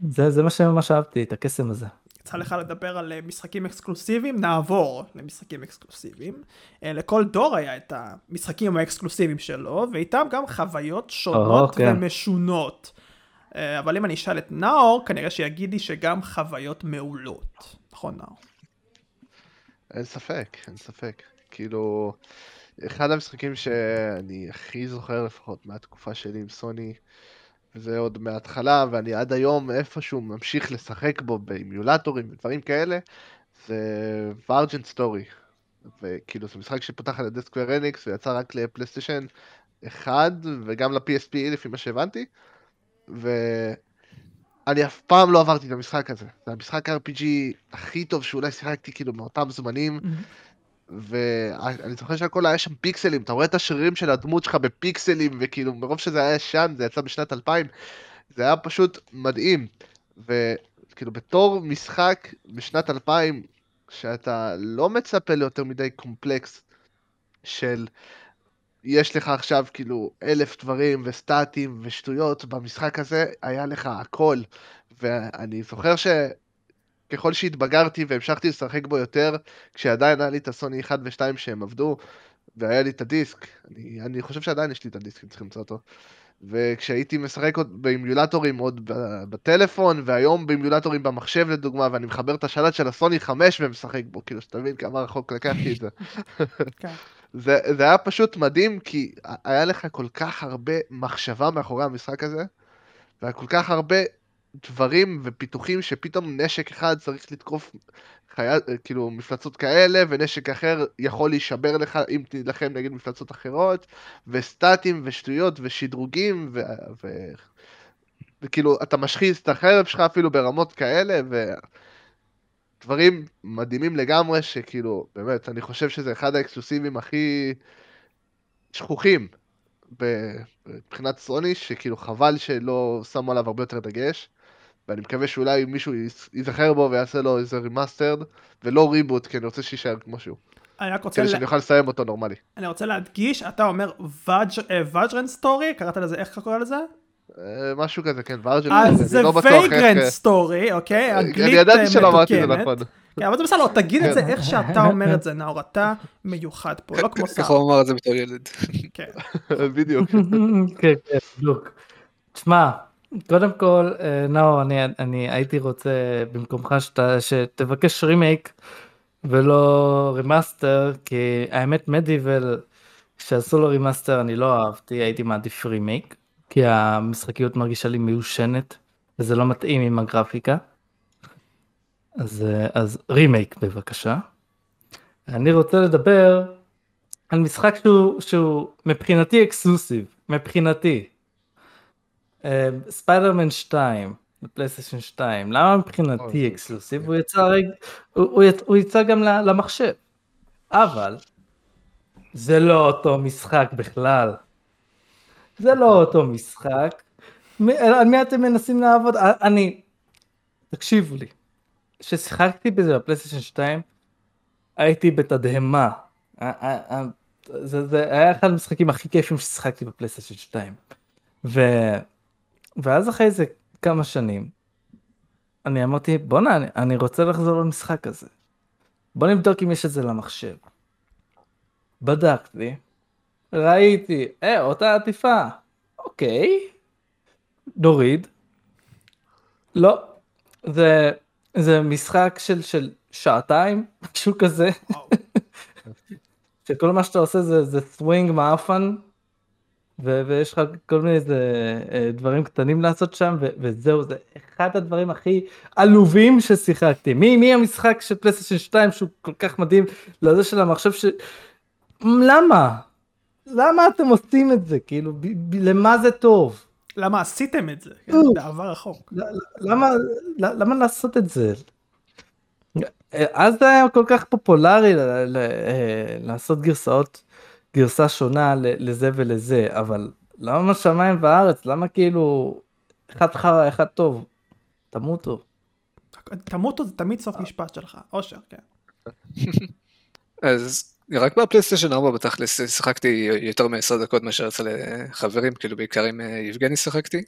זה, זה מה שממש אהבתי, את הקסם הזה. יצא לך לדבר על אה, משחקים אקסקלוסיביים, נעבור למשחקים אקסקלוסיביים. אה, לכל דור היה את המשחקים האקסקלוסיביים שלו, ואיתם גם חוויות שונות oh, כן. ומשונות. אה, אבל אם אני אשאל את נאור, כנראה שיגיד לי שגם חוויות מעולות. נכון נאור? אין ספק, אין ספק. כאילו, אחד המשחקים שאני הכי זוכר לפחות מהתקופה שלי עם סוני, וזה עוד מההתחלה, ואני עד היום איפשהו ממשיך לשחק בו באימיולטורים ודברים כאלה, זה וארג'נט סטורי. וכאילו זה משחק שפותח על ידי סקוויר אניקס ויצא רק לפלייסטיישן 1 וגם ל-PSP לפי מה שהבנתי. ואני אף פעם לא עברתי את המשחק הזה. זה המשחק RPG הכי טוב שאולי שיחקתי כאילו מאותם זמנים. Mm-hmm. ואני זוכר שהכל היה שם פיקסלים, אתה רואה את השרירים של הדמות שלך בפיקסלים, וכאילו מרוב שזה היה ישן, זה יצא בשנת 2000, זה היה פשוט מדהים. וכאילו בתור משחק בשנת 2000, שאתה לא מצפה ליותר מדי קומפלקס של יש לך עכשיו כאילו אלף דברים וסטטים ושטויות, במשחק הזה היה לך הכל. ואני זוכר ש... ככל שהתבגרתי והמשכתי לשחק בו יותר, כשעדיין היה לי את הסוני 1 ו-2 שהם עבדו, והיה לי את הדיסק, אני, אני חושב שעדיין יש לי את הדיסק, אם צריכים למצוא אותו. וכשהייתי משחק עוד באימיולטורים עוד בטלפון, והיום באימיולטורים במחשב לדוגמה, ואני מחבר את השלט של הסוני 5 ומשחק בו, כאילו שתבין כמה רחוק לקחתי את זה. כן. זה. זה היה פשוט מדהים, כי היה לך כל כך הרבה מחשבה מאחורי המשחק הזה, והיה כל כך הרבה דברים ופיתוחים שפתאום נשק אחד צריך לתקוף חיה, כאילו מפלצות כאלה ונשק אחר יכול להישבר לך אם תילחם נגד מפלצות אחרות וסטטים ושטויות ושדרוגים ו... ו... וכאילו אתה משחיז את החרב שלך אפילו ברמות כאלה ודברים מדהימים לגמרי שכאילו באמת אני חושב שזה אחד האקסקלוסיבים הכי שכוחים מבחינת סוני שכאילו חבל שלא שמו עליו הרבה יותר דגש. ואני מקווה שאולי מישהו ייזכר בו ויעשה לו איזה remastered, ולא reboot, כי אני רוצה שיישאר כמו שהוא. אני רק רוצה... כדי שאני אוכל לסיים אותו נורמלי. אני רוצה להדגיש, אתה אומר ואג'רן סטורי, קראת לזה, איך אתה קורא לזה? אה, משהו כזה, כן, ואג'רן אז זה Vagrant Story, אוקיי? אה, אנגלית מתוקנת. אני ידעתי שלא אמרתי את זה נכון. כן, אבל זה בסדר, לא, תגיד את זה כן. איך שאתה אומר את זה, נאור, אתה מיוחד פה, לא כמו סתם. ככה הוא אמר את זה בתור ילד. כן. בדיוק. כן, כן, בדיוק. תשמע, קודם כל, אה, נאור, אני, אני הייתי רוצה במקומך שאתה, שתבקש רימייק ולא remaster, כי האמת MediEvil, שעשו לו remaster אני לא אהבתי, הייתי מעדיף רימייק, כי המשחקיות מרגישה לי מיושנת, וזה לא מתאים עם הגרפיקה. אז, אה, אז רימייק בבקשה. אני רוצה לדבר על משחק שהוא, שהוא מבחינתי exclusive, מבחינתי. ספיידרמן 2, בפלייסטיישן 2, למה מבחינתי exclusive? הוא יצא, רג... הוא, יצא, הוא יצא גם למחשב, אבל זה לא אותו משחק בכלל. זה לא אותו משחק. על מי אתם מנסים לעבוד? אני, תקשיבו לי, כששיחקתי בזה בפלייסטיישן 2, הייתי בתדהמה. זה, זה היה אחד המשחקים הכי כיפים ששיחקתי בפלייסטיישן 2. ו... ואז אחרי זה כמה שנים, אני אמרתי, בואנה, אני, אני רוצה לחזור למשחק הזה. בוא נבדוק אם יש את זה למחשב. בדקתי, ראיתי, אה, אותה עטיפה. אוקיי, נוריד. לא, זה, זה משחק של, של שעתיים, משהו כזה. שכל מה שאתה עושה זה, זה סווינג מאפן, ו- ויש לך כל מיני זה, אה, דברים קטנים לעשות שם, ו- וזהו, זה אחד הדברים הכי עלובים ששיחקתי. מי, מי המשחק של פלייסטיישן 2 שהוא כל כך מדהים לזה של המחשב ש... למה? למה אתם עושים את זה? כאילו, ב- ב- למה זה טוב? למה עשיתם את זה? כן, בעבר רחוק. למה, למה לעשות את זה? אז זה היה כל כך פופולרי אה, לעשות גרסאות, גרסה שונה לזה ולזה, אבל למה שמיים וארץ? למה כאילו אחד חרא, אחד טוב? תמותו. תמותו זה תמיד סוף משפט שלך, אושר, כן. אז רק בפלייסטיישן 4 בתכלס שיחקתי יותר מ-10 דקות מאשר אצל חברים, כאילו בעיקר עם אה, יבגני שיחקתי.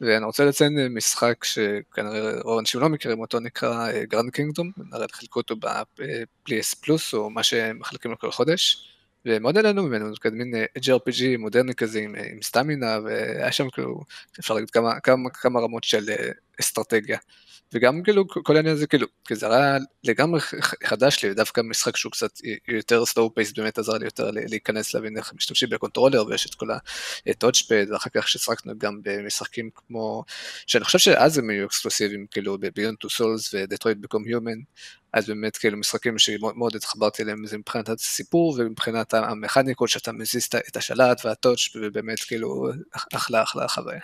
ואני רוצה לציין אה, משחק שכנראה רוב האנשים לא מכירים אותו, נקרא Grand אה, Kingdom, נראה חילקו אותו ב PS Plus, או מה שמחלקים לו כל חודש. ומאוד נהנינו ממנו, זה מין JRPG מודרני כזה עם, עם סטמינה, והיה שם כאילו, אפשר להגיד כמה, כמה, כמה רמות של אסטרטגיה. וגם כאילו כל העניין הזה כאילו, כי זה היה לגמרי חדש לי, ודווקא משחק שהוא קצת יותר slow pace באמת עזר לי יותר להיכנס להבין איך משתמשים ב controller ויש את כל ה touchpad, ואחר כך ששיחקנו גם במשחקים כמו, שאני חושב שאז הם היו אקסקלוסיביים כאילו ב-Beyond Two Souls ו-Detroit Become Human, אז באמת כאילו משחקים שמאוד התחברתי אליהם זה מבחינת הסיפור ומבחינת המכניקות שאתה מזיז את השלט וה touch ובאמת כאילו אחלה אחלה חוויה.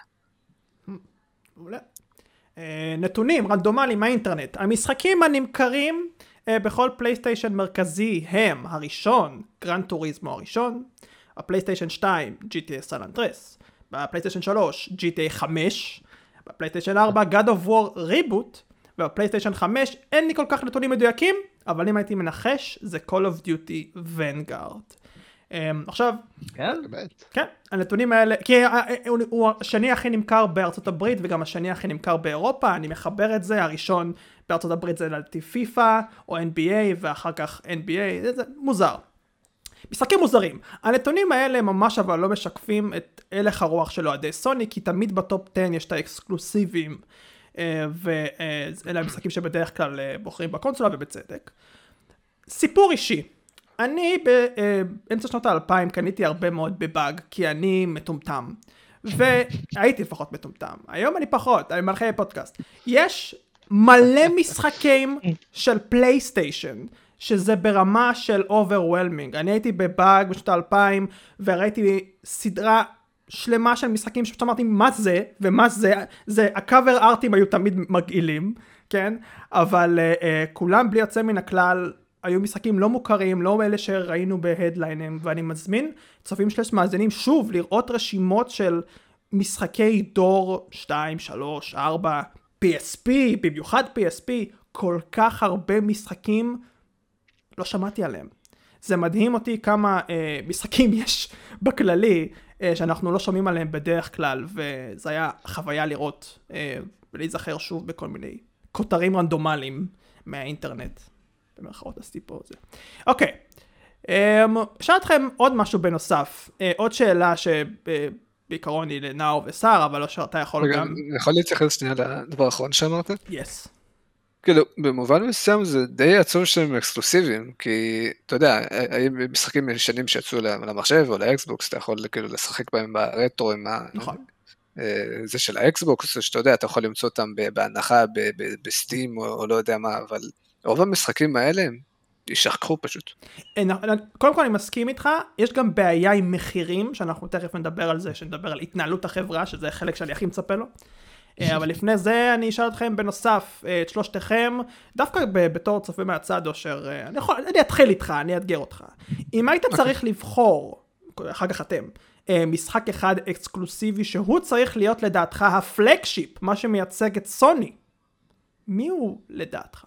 אה, נתונים רנדומליים מהאינטרנט. המשחקים הנמכרים אה, בכל פלייסטיישן מרכזי הם הראשון, Gran Turismo הראשון, הפלייסטיישן 2, GTA סן אנדרס, בפלייסטיישן 3, GTA 5, בפלייסטיישן 4, God of War reboot, ובפלייסטיישן 5 אין לי כל כך נתונים מדויקים, אבל אם הייתי מנחש זה Call of Duty Vanguard. אמ, עכשיו, כן? כן, הנתונים האלה, כי הוא השני הכי נמכר בארצות הברית וגם השני הכי נמכר באירופה, אני מחבר את זה, הראשון בארצות הברית זה לדעתי פיפא או NBA ואחר כך NBA, זה, זה מוזר. משחקים מוזרים. הנתונים האלה ממש אבל לא משקפים את הלך הרוח של אוהדי סוני, כי תמיד ב top 10 יש את האקסקלוסיביים, אה, ואלה המשחקים שבדרך כלל אה, בוחרים בקונסולה ובצדק. סיפור אישי, אני באמצע שנות האלפיים קניתי הרבה מאוד בבאג, כי אני מטומטם. והייתי לפחות מטומטם. היום אני פחות, אני מלך הפודקאסט. יש מלא משחקים של פלייסטיישן, שזה ברמה של overwhelming. אני הייתי בבאג בשנות האלפיים, וראיתי סדרה שלמה של משחקים שפשוט אמרתי מה זה, ומה זה, זה, הקאבר ארטים היו תמיד מגעילים, כן? אבל uh, uh, כולם בלי יוצא מן הכלל היו משחקים לא מוכרים, לא אלה שראינו בהדליינים, ואני מזמין צופים שלוש מאזינים שוב לראות רשימות של משחקי דור 2, 3, 4, PSP, במיוחד PSP, כל כך הרבה משחקים, לא שמעתי עליהם. זה מדהים אותי כמה אה, משחקים יש בכללי אה, שאנחנו לא שומעים עליהם בדרך כלל, וזה היה חוויה לראות אה, ולהיזכר שוב בכל מיני כותרים רנדומליים מהאינטרנט. במרכאות עשיתי פה את זה. אוקיי, אמ, אשאל אתכם עוד משהו בנוסף, אה, עוד שאלה שיש בעיקרון היא לנאו וסער, אבל אושר אתה יכול רגע, גם... יכול להתייחס שנייה לדבר האחרון שאמרת? יס. כאילו, במובן מסוים זה די עצוב שהם אקסקלוסיביים, כי אתה יודע, היו משחקים ישנים שיצאו למחשב או לאקסבוקס, אתה יכול כאילו לשחק בהם ברטרו עם ה... נכון. אה, זה של האקסבוקס, שאתה יודע, אתה יכול למצוא אותם בהנחה ב Steam או לא יודע מה, אבל רוב המשחקים האלה הם יישכחו פשוט. קודם כל אני מסכים איתך, יש גם בעיה עם מחירים, שאנחנו תכף נדבר על זה, שנדבר על התנהלות החברה, שזה החלק שאני הכי מצפה לו. אה, אבל לפני זה אני אשאל אתכם בנוסף אה, את שלושתכם, דווקא בתור צופה מהצד, אושר, אה, אני יכול, אני אתחיל איתך, אני אאתגר אותך. אם היית צריך לבחור, אחר כך אתם, משחק אחד אקסקלוסיבי שהוא צריך להיות לדעתך הפלגשיפ, מה שמייצג את סוני, מי הוא לדעתך?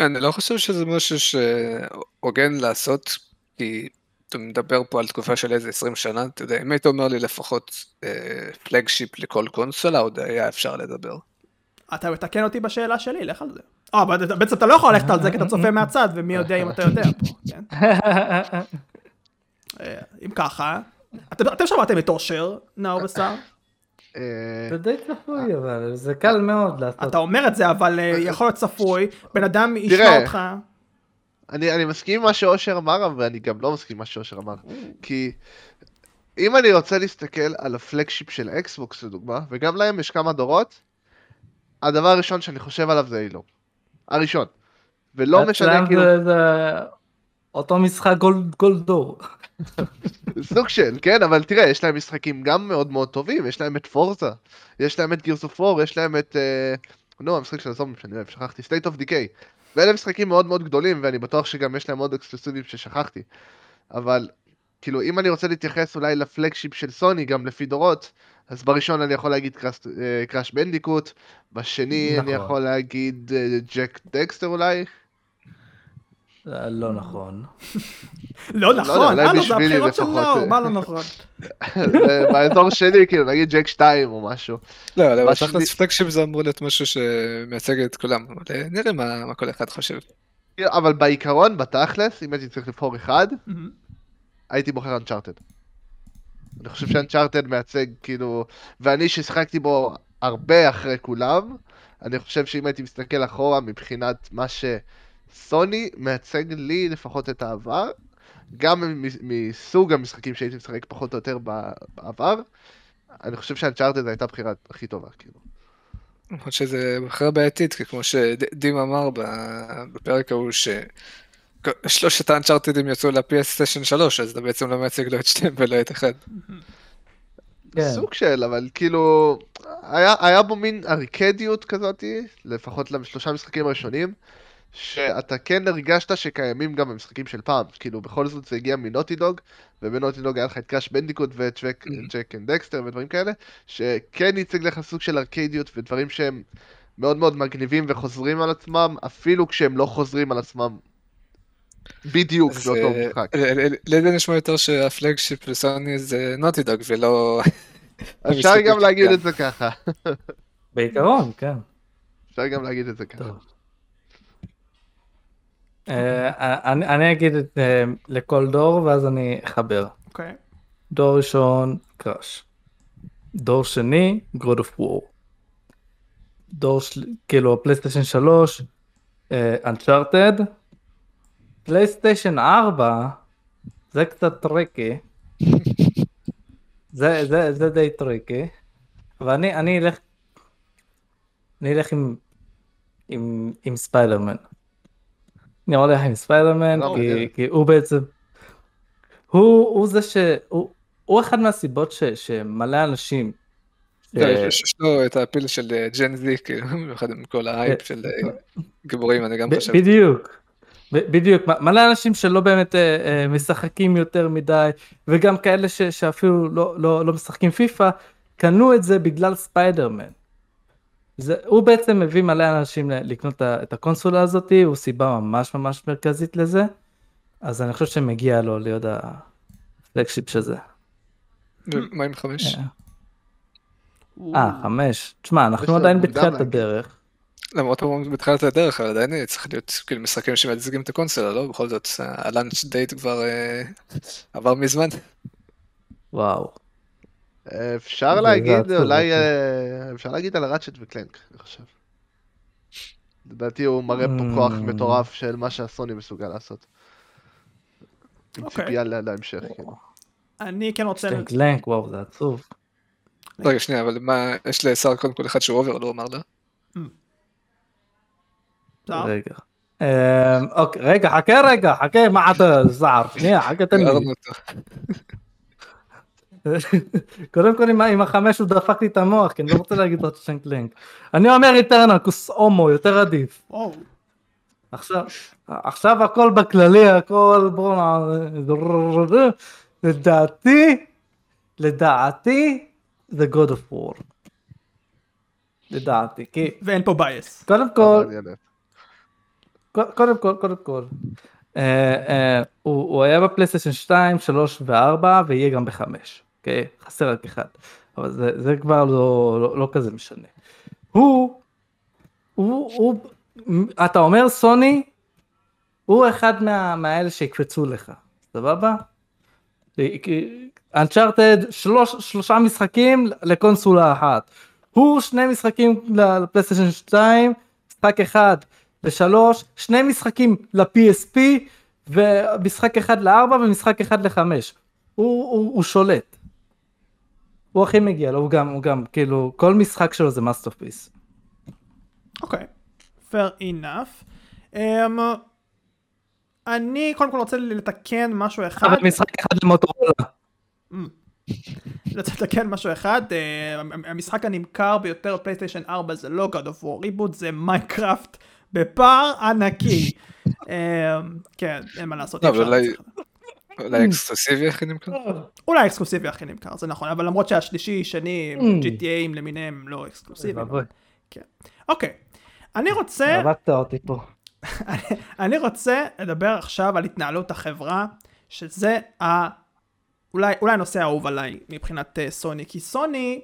אני לא חושב שזה משהו שהוגן לעשות, כי אתה מדבר פה על תקופה של איזה 20 שנה, אתה יודע, אם היית אומר לי לפחות אה, פלגשיפ לכל קונסולה, עוד היה אפשר לדבר. אתה מתקן אותי בשאלה שלי, לך על זה. אה, אבל בעצם אתה לא יכול ללכת על זה כי אתה צופה מהצד, ומי יודע אם אתה יודע פה, כן? אה, אם ככה, אתם שמעתם את אושר, נאור וסער? אה, זה די צפוי אבל זה קל מאוד לעשות. אתה אומר את זה, אבל אה, יכול להיות צפוי, בן אדם ישמע. אותך. אני, אני מסכים עם מה שאושר אמר, אבל אני גם לא מסכים עם מה שאושר אמר. כי אם אני רוצה להסתכל על ה flagship של אקסבוקס לדוגמה, וגם להם יש כמה דורות, הדבר הראשון שאני חושב עליו זה Halo. הראשון. ולא משנה כאילו, זה- זה אותו משחק כל ד- כל דור. סוג של, כן, אבל תראה, יש להם משחקים גם מאוד מאוד טובים, יש להם את Forza, יש להם את Gears of War, יש להם את... אה, נו, המשחק של הזומבים שאני אוהב, שכחתי, State of Decay. ואלה משחקים מאוד מאוד גדולים, ואני בטוח שגם יש להם עוד אקסקלוסיבים ששכחתי. אבל, כאילו, אם אני רוצה להתייחס אולי ל flagship של סוני, גם לפי דורות, אז בראשון אני יכול להגיד Crash Bandicoot, בשני אני נכון. יכול להגיד אה, Jak Daxter אולי, לא נכון. לא נכון, אולי אה, לא, זה הבחירות של נאור, אה. מה לא נכון? באזור שלי, כאילו, נגיד Jak 2 או משהו. לא, אבל בשני- תכלס flagship זה אמור להיות משהו שמייצג את כולם, אבל אה, נראה מה מה כל אחד חושב. כאילו, אבל בעיקרון, בתכלס, אם הייתי צריך לבחור אחד. הייתי בוחר אנצ'ארטד. אני חושב שאנצ'ארטד מייצג, כאילו, ואני ששיחקתי בו הרבה אחרי כולם, אני חושב שאם הייתי מסתכל אחורה מבחינת מה שסוני מייצג לי לפחות את העבר, גם מ- מסוג המשחקים שהייתי משחק פחות או יותר ב- בעבר, אני חושב שאנצ'ארטד הייתה הבחירה הכי טובה, כאילו. למרות שזה בחירה בעייתית, כי כמו שדים אמר ב- בפרק ההוא, ששלושת האנצ'ארטדים יצאו ל-PS 3, אז אתה בעצם לא מייצג לא את שתיהם ולא את אחד. כן. סוג של, אבל כאילו, היה, היה בו מין ארקדיות כזאתי, לפחות לשלושה משחקים הראשונים, שאתה כן הרגשת שקיימים גם במשחקים של פעם, כאילו בכל זאת זה הגיע מנוטי דוג, ובנוטי דוג היה לך את קראש בנדיקוט ואת Jak and Daxter ודברים כאלה, שכן ייצג לך סוג של ארקדיות ודברים שהם מאוד מאוד מגניבים וחוזרים על עצמם, אפילו כשהם לא חוזרים על עצמם בדיוק באותו אה, משחק. ל- ל- לי זה נשמע יותר שה flagship לסוני זה Naughty Dog ולא... אפשר גם להגיד. את זה ככה, בעיקרון, כן. אפשר גם להגיד את זה ככה. אה, אני אני אגיד את, אה, לכל דור ואז אני אחבר. אוקיי. דור ראשון, Crash. דור שני, God of War. דור של... כאילו פלייסטיישן 3, Uncharted. פלייסטיישן 4, זה קצת tricky. זה, זה, זה די tricky. אבל אני, אני אלך, אני אלך עם, עם, עם ספיידרמן. הולך עם ספיידרמן, לא, כי, מעניין. כי הוא בעצם, הוא, הוא זה ש... הוא, הוא אחד מהסיבות ש, שמלא אנשים... לא, אה, יש לו את ה feel של אה, Gen Z, כאילו, במיוחד עם כל ההייפ של אה, גיבורים, אני גם חושב. בדיוק. בדיוק, מלא אנשים שלא באמת משחקים יותר מדי, וגם כאלה שאפילו לא, לא, לא משחקים פיפא, קנו את זה בגלל ספיידרמן. זה, הוא בעצם מביא מלא אנשים לקנות את הקונסולה הזאתי, הוא סיבה ממש ממש מרכזית לזה, אז אני חושב שמגיע לו להיות ה flagship של זה. ומה עם חמש? אה, אה, חמש. תשמע, אנחנו עדיין בתחילת. הדרך. למרות שהוא בתחילת הדרך, אבל עדיין צריך להיות כאילו משחקים שמייצגים את הקונסולה, לא? בכל זאת, ה launch date כבר אה, עבר מזמן. וואו. אפשר להגיד, אולי. אה, אפשר להגיד על Ratchet ו Clank, אני חושב. לדעתי הוא מראה פה כוח Mm. מטורף של מה שהסוני מסוגל לעשות. עם אוקיי. ציפייה לה- להמשך, כן. אני כן רוצה... קלנק וואו, זה עצוב. רגע, שנייה, אבל מה, יש לשר קודם כל אחד שהוא אובר, לא אמר לה? רגע. אמ, אוקיי, רגע, חכה רגע, חכה, מה אתה זער? שנייה, חכה, תן לי. קודם כל עם החמש הוא דפק לי את המוח, כי אני לא רוצה להגיד עוד שנק לנק. אני אומר איטרנל, כוס הומו, יותר עדיף. עכשיו, עכשיו הכל בכללי, הכל בואנה, לדעתי, לדעתי, זה God of War. לדעתי, כי ואין פה בייס. קודם כל, קודם כל, קודם כל, אה, אה, הוא הוא היה בפלייסטיישן 2, 3 ו-4 ויהיה גם ב-5, אוקיי? חסר רק אחד, אבל זה זה כבר לא לא- לא כזה משנה. הוא, הוא, הוא, אתה אומר סוני, הוא אחד מה- מהאלה שיקפצו לך, סבבה? אנצ'ארטד שלושה משחקים לקונסולה אחת. הוא שני משחקים לפלייסטיישן 2, משחק אחד לשלוש, שני משחקים ל-PSP ומשחק אחד לארבע ומשחק אחד לחמש. הוא, הוא, הוא שולט. הוא הכי מגיע לו, הוא גם, הוא גם, כאילו, כל משחק שלו זה masterpiece. אוקיי. fair enough. Um, אני קודם כל רוצה לתקן משהו אחד. אבל משחק אחד למוטורולה. רוצה לתקן משהו אחד. אה, המשחק הנמכר ביותר בפלייסטיישן 4 זה לא God of War reboot, זה מיינקראפט בפער ענקי. כן, אין מה לעשות. לא, אבל אולי- להצליח. אולי אקסקלוסיבי הכי נמכר? אולי אקסקלוסיבי הכי נמכר, זה נכון, אבל למרות שהשלישי, שני, Mm. GTAים למיניהם לא אקסקלוסיביים. כן. אוקיי. אני רוצה... הרגת אותי פה. אני רוצה לדבר עכשיו על התנהלות החברה, שזה ה... אולי, אולי הנושא האהוב עליי מבחינת uh, סוני, כי סוני,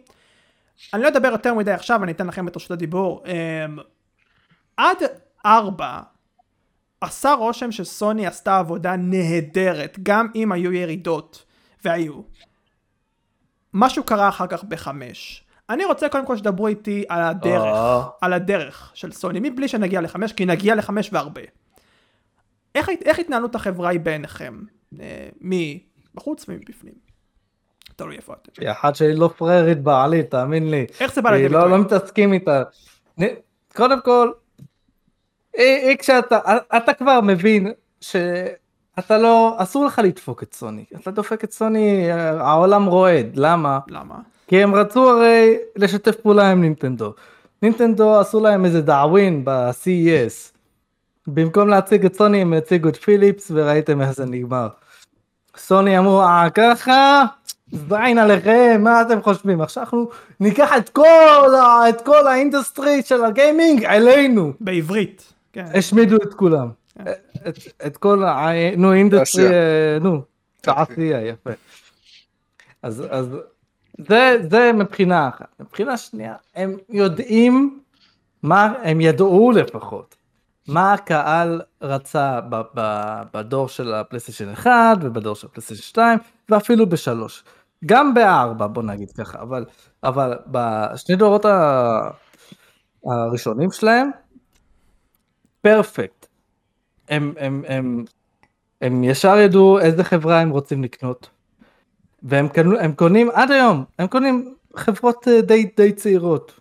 אני לא אדבר יותר מדי עכשיו, אני אתן לכם את רשות הדיבור. Um, עד ארבע, עשה רושם שסוני עשתה עבודה נהדרת, גם אם היו ירידות, והיו. משהו קרה אחר כך בחמש. אני רוצה קודם כל שתדברו איתי על הדרך, אה. על הדרך של סוני, מבלי שנגיע לחמש, כי נגיע לחמש והרבה. איך, איך התנהלות החברה היא בעיניכם? אה, מבחוץ ומבפנים. תלוי איפה אתם. היא אחת שהיא לא פראיירית בעליל, תאמין לי. איך זה בא לידי היא לא, ביטוי? לא מתעסקים איתה. קודם כל, היא, היא כשאתה, אתה כבר מבין שאתה לא, אסור לך לדפוק את סוני. אתה דופק את סוני, העולם רועד. למה? למה? כי הם רצו הרי לשתף פעולה עם נינטנדו. נינטנדו עשו להם איזה דאווין ב-CES. במקום להציג את סוני הם הציגו את פיליפס וראיתם איך זה נגמר. סוני אמרו אה ככה זין עליכם מה אתם חושבים עכשיו אנחנו ניקח את כל ה- את כל ה industry של הגיימינג אלינו בעברית. כן. השמידו את כולם את, את כל ה... נו industry. אה, נו תעשייה יפה. אז אז זה זה מבחינה אחת מבחינה שנייה הם יודעים מה הם ידעו לפחות מה הקהל רצה ב, ב, בדור של הפלייסטיישן 1 ובדור של הפלייסטיישן 2 ואפילו בשלוש גם בארבע בוא נגיד ככה אבל אבל בשני דורות ה- הראשונים שלהם פרפקט הם הם הם הם ישר ידעו איזה חברה הם רוצים לקנות והם קנו, הם קונים עד היום הם קונים חברות אה, די די צעירות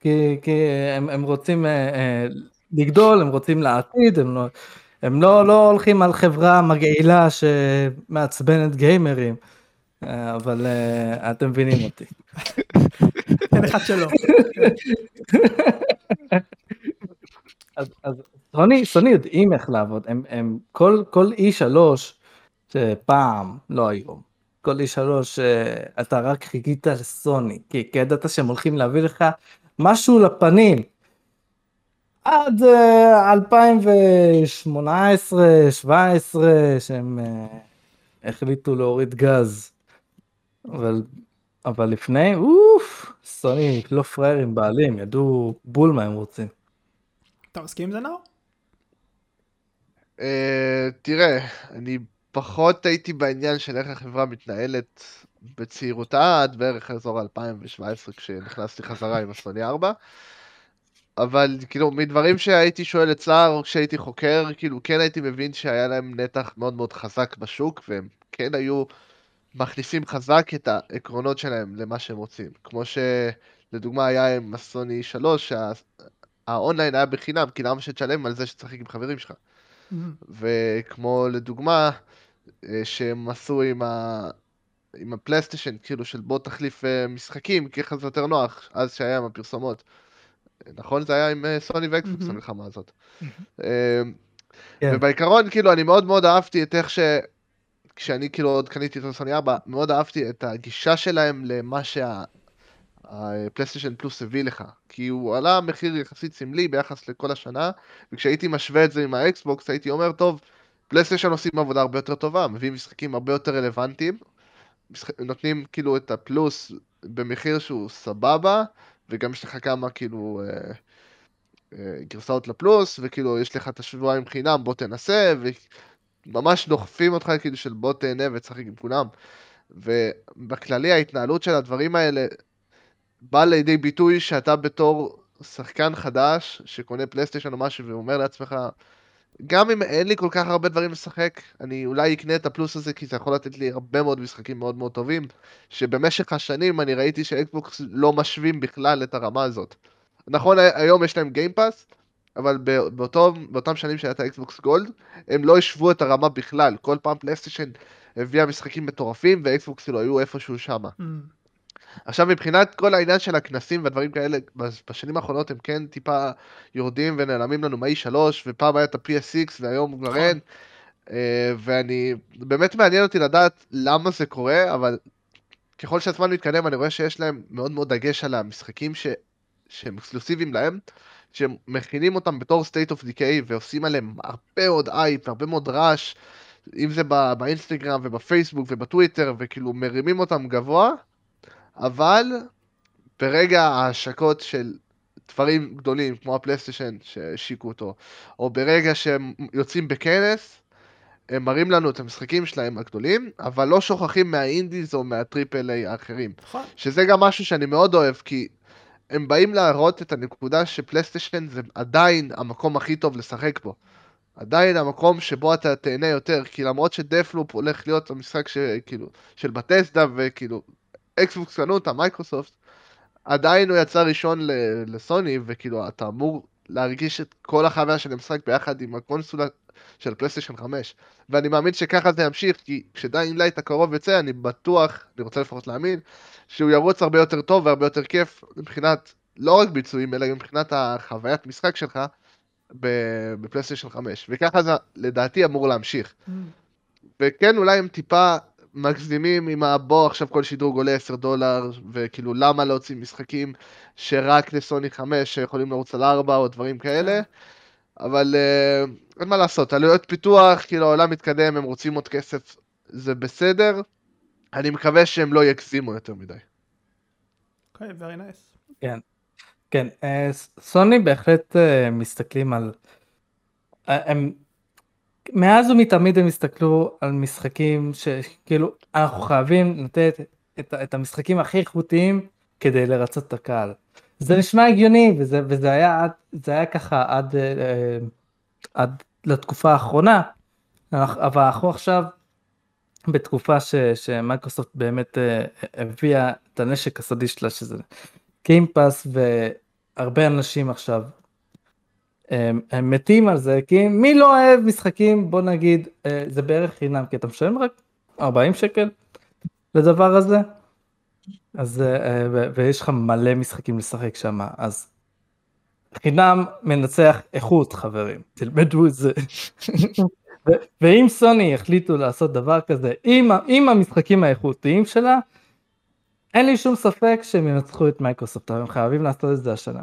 כי, כי הם, הם רוצים אה, אה, לגדול, הם רוצים לעתיד, הם לא, הם לא, לא הולכים על חברה מגעילה שמעצבנת גיימרים, אה, אבל אה, אתם מבינים אותי. אין אחד שלא. אז, אז סוני, סוני יודעים איך לעבוד, הם, הם כל, כל E3 פעם, לא היום, כל E3 אה, אתה רק חיכית לסוני, כי, ידעת שהם הולכים להביא לך משהו לפנים. עד אה, 2018, 17, שהם אה, החליטו להוריד גז. אבל, אבל לפני, אוף, סוני לא פראיירים בעלים, ידעו בול מה הם רוצים. אתה מסכים עם זה נאור? אה, תראה, אני פחות הייתי בעניין של איך החברה מתנהלת בצעירותה עד בערך אזור 2017 כשנכנסתי חזרה עם הסוני 4. אבל כאילו מדברים שהייתי שואל את סער או כשהייתי חוקר, כאילו כן הייתי מבין שהיה להם נתח מאוד מאוד חזק בשוק והם כן היו מכניסים חזק את העקרונות שלהם למה שהם רוצים. כמו שלדוגמה היה עם הסוני 3, שהאונליין היה בחינם, כי למה שתשלם על זה שתשחק עם חברים שלך. וכמו לדוגמה, אה, שהם עשו עם, ה... עם הפלייסטיישן, כאילו של בוא תחליף אה, משחקים, כי ככה זה יותר נוח, אז שהיה עם הפרסומות. נכון? זה היה עם אה, סוני ואקסבוקס המלחמה הזאת. כן. ובעיקרון, כאילו, אני מאוד מאוד אהבתי את איך ש... כשאני כאילו עוד קניתי את הסוני 4, מאוד אהבתי את הגישה שלהם למה שהפלייסטיישן פלוס הביא לך. כי הוא עלה מחיר יחסית סמלי ביחס לכל השנה, וכשהייתי משווה את זה עם האקסבוקס, הייתי אומר, טוב, פלייסטיישן עושים עבודה הרבה יותר טובה, מביאים משחקים הרבה יותר רלוונטיים, נותנים כאילו את הפלוס במחיר שהוא סבבה, וגם יש לך כמה כאילו אה, אה, גרסאות לפלוס, וכאילו יש לך את השבועיים חינם, בוא תנסה, וממש דוחפים אותך כאילו של בוא תהנה ותשחק עם כולם. ובכללי ההתנהלות של הדברים האלה באה לידי ביטוי שאתה בתור שחקן חדש שקונה פלייסטיישן או משהו ואומר לעצמך, גם אם אין לי כל כך הרבה דברים לשחק, אני אולי אקנה את הפלוס הזה כי זה יכול לתת לי הרבה מאוד משחקים מאוד מאוד טובים, שבמשך השנים אני ראיתי שאקסבוקס לא משווים בכלל את הרמה הזאת. נכון, היום יש להם Game Pass, אבל באותו, באותם שנים שהיה את האקסבוקס Gold, הם לא השוו את הרמה בכלל. כל פעם פלייסטיישן הביאה משחקים מטורפים, ואקסבוקס כאילו היו איפשהו שמה. Mm. עכשיו מבחינת כל העניין של הכנסים והדברים כאלה, בשנים האחרונות הם כן טיפה יורדים ונעלמים לנו מהאי 3 ופעם היה את ה-PS6 והיום כבר נכון. אין. אה, ואני, באמת מעניין אותי לדעת למה זה קורה, אבל ככל שהזמן מתקדם אני רואה שיש להם מאוד מאוד דגש על המשחקים ש... שהם אקסקלוסיביים להם, שהם מכינים אותם בתור State of Play ועושים עליהם הרבה מאוד אייפ והרבה מאוד רעש, אם זה באינסטגרם ובפייסבוק ובטוויטר, וכאילו מרימים אותם גבוה. אבל ברגע ההשקות של דברים גדולים כמו הפלייסטיישן שהשיקו אותו, או ברגע שהם יוצאים בכנס, הם מראים לנו את המשחקים שלהם הגדולים, אבל לא שוכחים מה indies או מה triple A האחרים. נכון. שזה גם משהו שאני מאוד אוהב, כי הם באים להראות את הנקודה שפלייסטיישן זה עדיין המקום הכי טוב לשחק בו. עדיין המקום שבו אתה תהנה יותר, כי למרות ש Deathloop הולך להיות המשחק שכאילו, של Bethesda, וכאילו, אקסבוקס קנו אותה, מייקרוסופט, עדיין הוא יצא ראשון לסוני, וכאילו, אתה אמור להרגיש את כל החוויה של המשחק ביחד עם הקונסולה של פלייסטיישן 5. ואני מאמין שככה זה ימשיך, כי כש Dying Light הקרוב יוצא, אני בטוח, אני רוצה לפחות להאמין, שהוא ירוץ הרבה יותר טוב והרבה יותר כיף מבחינת, לא רק ביצועים, אלא גם מבחינת החוויית משחק שלך בפלייסטיישן 5. וככה זה לדעתי אמור להמשיך. Mm. וכן, אולי הם טיפה מגזימים עם הבוא עכשיו כל שדרוג עולה 10 דולר, וכאילו למה להוציא משחקים שרק לסוני 5 שיכולים לרוץ על 4 או דברים כאלה, אבל uh, אין מה לעשות, עלויות פיתוח, כאילו העולם מתקדם, הם רוצים עוד כסף, זה בסדר, אני מקווה שהם לא יגזימו יותר מדי. אוקיי, okay, very nice. כן, כן, uh, סוני בהחלט uh, מסתכלים על, uh, הם מאז ומתמיד הם הסתכלו על משחקים שכאילו אנחנו חייבים לתת את, את המשחקים הכי איכותיים כדי לרצות את הקהל. זה נשמע הגיוני וזה, וזה היה, היה ככה עד, אה, עד לתקופה האחרונה, אבל אנחנו עכשיו בתקופה ש, שמייקרוסופט באמת אה, הביאה את הנשק הסודי שלה שזה גיימפאס והרבה אנשים עכשיו הם, הם מתים על זה, כי מי לא אוהב משחקים, בוא נגיד, אה, זה בערך חינם, כי אתה משלם רק 40 שקל לדבר הזה, אז, אה, אה, ויש לך מלא משחקים לשחק שם, אז חינם מנצח איכות חברים, תלמדו את זה. ואם סוני החליטו לעשות דבר כזה עם, עם המשחקים האיכותיים שלה, אין לי שום ספק שהם ינצחו את מייקרוסופט, הם חייבים לעשות את זה השנה.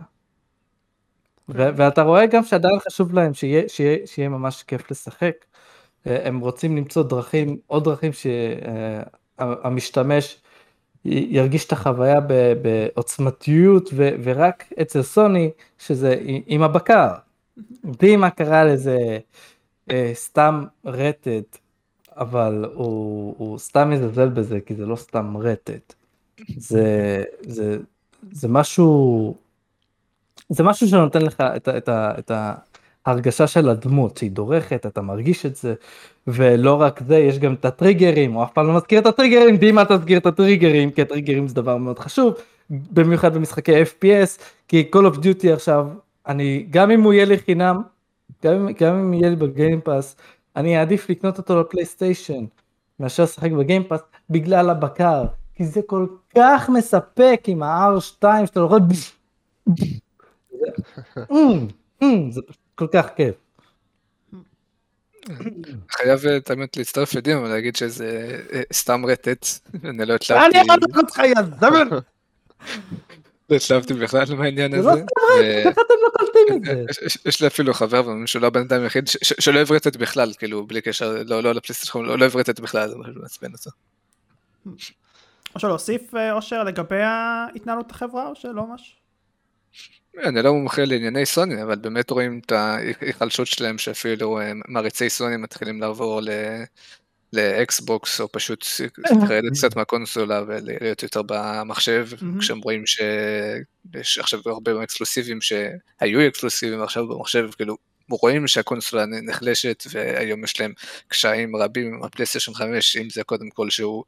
ואתה רואה גם שעדיין חשוב להם שיהיה, שיהיה, שיהיה ממש כיף לשחק. אה, הם רוצים למצוא דרכים, עוד דרכים שהמשתמש ירגיש את החוויה בעוצמתיות, ורק אצל סוני, שזה עם הבקר. בלי מה קרה לזה אה, סתם רטט אבל הוא, הוא סתם מזלזל בזה, כי זה לא סתם רטט. זה, זה, זה משהו, זה משהו שנותן לך את, את, ה- את ההרגשה של הדמות, שהיא דורכת, אתה מרגיש את זה, ולא רק זה, יש גם את הטריגרים, הוא אף פעם לא מזכיר את הטריגרים, דימה תזכיר את הטריגרים, כי הטריגרים זה דבר מאוד חשוב, במיוחד במשחקי FPS, כי Call of Duty עכשיו, אני, גם אם הוא יהיה לי חינם, גם גם אם יהיה לי בגיימפאס, אני אעדיף לקנות אותו לפלייסטיישן, מאשר לשחק בגיימפאס, בגלל הבקר, כי זה כל כך מספק עם ה-R2 שאתה לוחץ, זה- אמ, אמ, זה כל כך כיף. חייב אה, את האמת להצטרף לדימה ולהגיד שזה אה, סתם רטט, אני לא אני התלהבתי, אמרתי אותך יזמן, לא התלהבתי בכלל מהעניין זה הזה. לא סתם רטט, איך אתם לא קולטים את זה? יש- לי אפילו חבר שהוא לא הבן אדם היחיד שלא אוהב רטט בכלל, כאילו בלי קשר, לא לא לפלייסטיישן, לא לא אוהב רטט בכלל, זה משהו מעצבן אותו. משהו להוסיף, אה, אושר, לגבי ההתנהלות החברה, או שלא ממש? אני לא מומחה לענייני סוני, אבל באמת רואים את ההיחלשות שלהם שאפילו אה, מעריצי סוני מתחילים לעבור ל... לאקסבוקס, או פשוט לרדת קצת מהקונסולה ולהיות יותר במחשב. כשהם רואים שיש עכשיו הרבה אקסקלוסיבים שהיו אקסקלוסיבים עכשיו במחשב, כאילו רואים שהקונסולה נחלשת והיום יש להם קשיים רבים עם הפלייסטיישן 5, אם זה קודם כל שהוא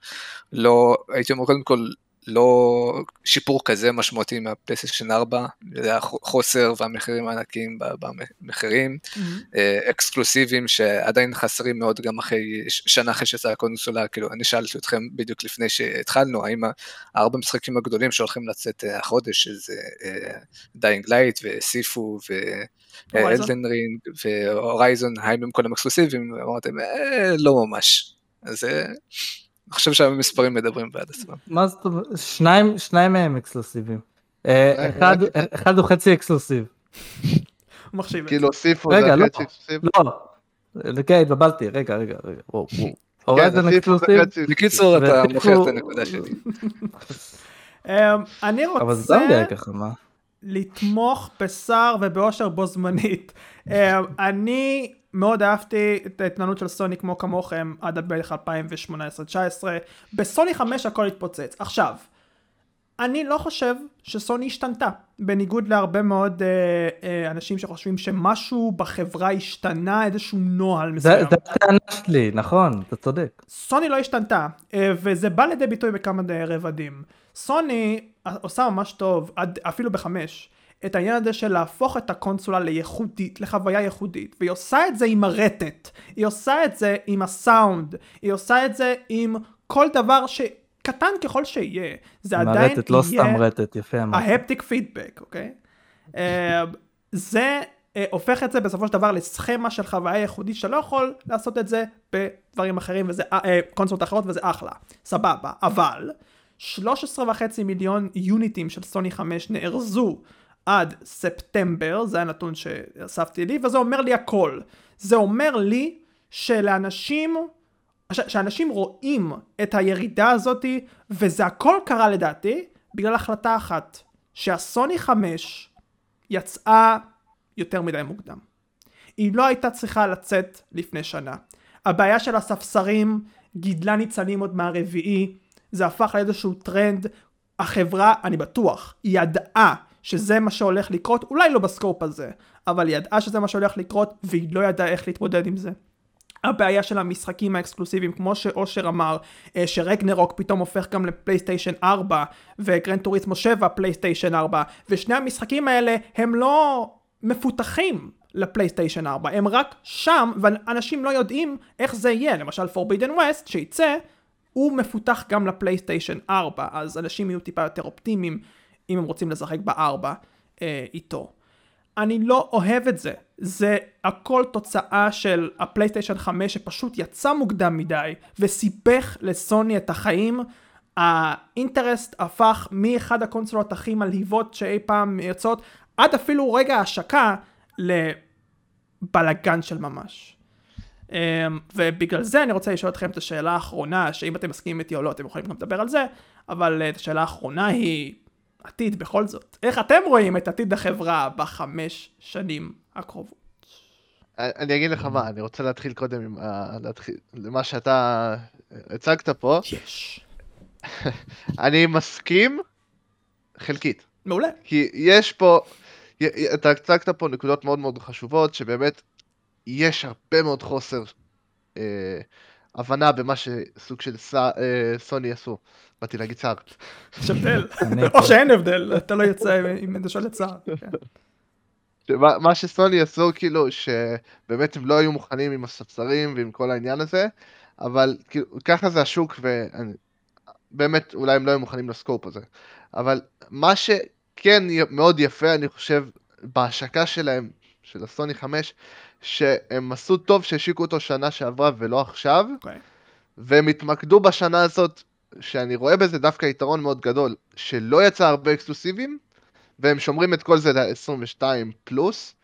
לא, הייתי אומר קודם כל לא שיפור כזה משמעותי מהפלייסטיישן 4, זה היה חוסר והמחירים הענקיים במחירים, אה, אקסקלוסיביים שעדיין חסרים מאוד גם אחרי, שנה אחרי שיצאה הקונסולה, כאילו אני שאלתי אתכם בדיוק לפני שהתחלנו, האם הארבע משחקים הגדולים שהולכים לצאת אה, החודש, שזה Dying Light ו Sifu ו Elden Ring ו Horizon, האם הם כולם אקסקלוסיביים, ואמרתם אה, לא ממש, אז אה, אני חושב שהמספרים מדברים בעד עצמם. מה זאת אומרת? שניים, שניים מהם אקסקלוסיביים. אה, אחד, אחד הוא חצי אקסקלוסיב. מחשיב את. כאילו הוסיפו, רגע, זה לא. החצי exclusive? לא. כן, התבלבלתי, רגע, רגע, רגע, וואו, וואו. כן, זה exclusive, בקיצור, אתה מוכיח את הנקודה שלי. אמ, אני אבל זה גם רוצה נראה ככה, מה? לתמוך בסער ובאושר בו זמנית. אמ, אני מאוד אהבתי את ההתנהלות של סוני כמו כמוכם עד בערך 2018-2019. בסוני 5 הכל התפוצץ. עכשיו, אני לא חושב שסוני השתנתה, בניגוד להרבה מאוד אה, אה, אנשים שחושבים שמשהו בחברה השתנה, איזשהו נוהל מסוים. זה הטענה שלי, נכון, אתה צודק. סוני לא השתנתה, אה, וזה בא לידי ביטוי בכמה די רבדים. סוני עושה ממש טוב, עד, אפילו בחמש, את העניין הזה של להפוך את הקונסולה לייחודית, לחוויה ייחודית, והיא עושה את זה עם הרטט, היא עושה את זה עם הסאונד, היא עושה את זה עם כל דבר שקטן ככל שיהיה, זה עדיין מהרטט, לא סתם רטט, יפה אמרת. ההפטיק פידבק, אוקיי? אה, זה אה, הופך את זה בסופו של דבר לסכמה של חוויה ייחודית שאתה לא יכול לעשות את זה בדברים אחרים וזה אה, קונסולות אחרות וזה אחלה, סבבה, אבל 13 וחצי מיליון יוניטים של סוני 5 נארזו עד ספטמבר, זה הנתון שאספתי לי, וזה אומר לי הכל. זה אומר לי שלאנשים, ש- שאנשים רואים את הירידה הזאתי, וזה הכל קרה לדעתי, בגלל החלטה אחת, שהסוני 5 יצאה יותר מדי מוקדם. היא לא הייתה צריכה לצאת לפני שנה. הבעיה של הספסרים גידלה ניצנים עוד מהרביעי, זה הפך לאיזשהו טרנד. החברה, אני בטוח, ידעה שזה מה שהולך לקרות, אולי לא ב scope הזה, אבל היא ידעה שזה מה שהולך לקרות, והיא לא ידעה איך להתמודד עם זה. הבעיה של המשחקים האקסקלוסיביים, כמו שאושר אמר, אה, שרגנרוק פתאום הופך גם לפלייסטיישן 4, ו Gran Turismo 7 פלייסטיישן 4, ושני המשחקים האלה הם לא מפותחים לפלייסטיישן 4, הם רק שם, ואנשים לא יודעים איך זה יהיה, למשל Forbidden West, שייצא, הוא מפותח גם לפלייסטיישן 4, אז אנשים יהיו טיפה יותר אופטימיים אם הם רוצים לשחק בארבע אה, איתו. אני לא אוהב את זה. זה הכל תוצאה של הפלייסטיישן 5 שפשוט יצא מוקדם מדי וסיבך לסוני את החיים. האינטרסט הפך מאחד הקונסולות הכי מלהיבות שאי פעם יוצאות עד אפילו רגע ההשקה לבלגן של ממש. Um, ובגלל זה אני רוצה לשאול אתכם את השאלה האחרונה, שאם אתם מסכימים איתי או לא, אתם יכולים גם לדבר על זה, אבל uh, השאלה האחרונה היא עתיד בכל זאת. איך אתם רואים את עתיד החברה בחמש שנים הקרובות? אני אגיד לך מה, אני רוצה להתחיל קודם עם ה... להתחיל... למה שאתה הצגת פה. יש. אני מסכים חלקית. מעולה. כי יש פה, אתה הצגת פה נקודות מאוד מאוד חשובות, שבאמת יש הרבה מאוד חוסר אה, הבנה במה שסוג של אה, סוני עשו. באתי להגיד סער. יש הבדל. או שאין הבדל, אתה לא יוצא עם אתה שואל את צער. כן. מה שסוני עשו, כאילו, שבאמת הם לא היו מוכנים עם הספסרים ועם כל העניין הזה, אבל כאילו, ככה זה השוק, ובאמת, אולי הם לא היו מוכנים לסקופ הזה. אבל מה שכן מאוד יפה, אני חושב, בהשקה שלהם, של הסוני 5, שהם עשו טוב שהשיקו אותו שנה שעברה ולא עכשיו, אוקיי. והם התמקדו בשנה הזאת, שאני רואה בזה דווקא יתרון מאוד גדול, שלא יצא הרבה אקסקלוסיבים, והם שומרים את כל זה ל-22 פלוס,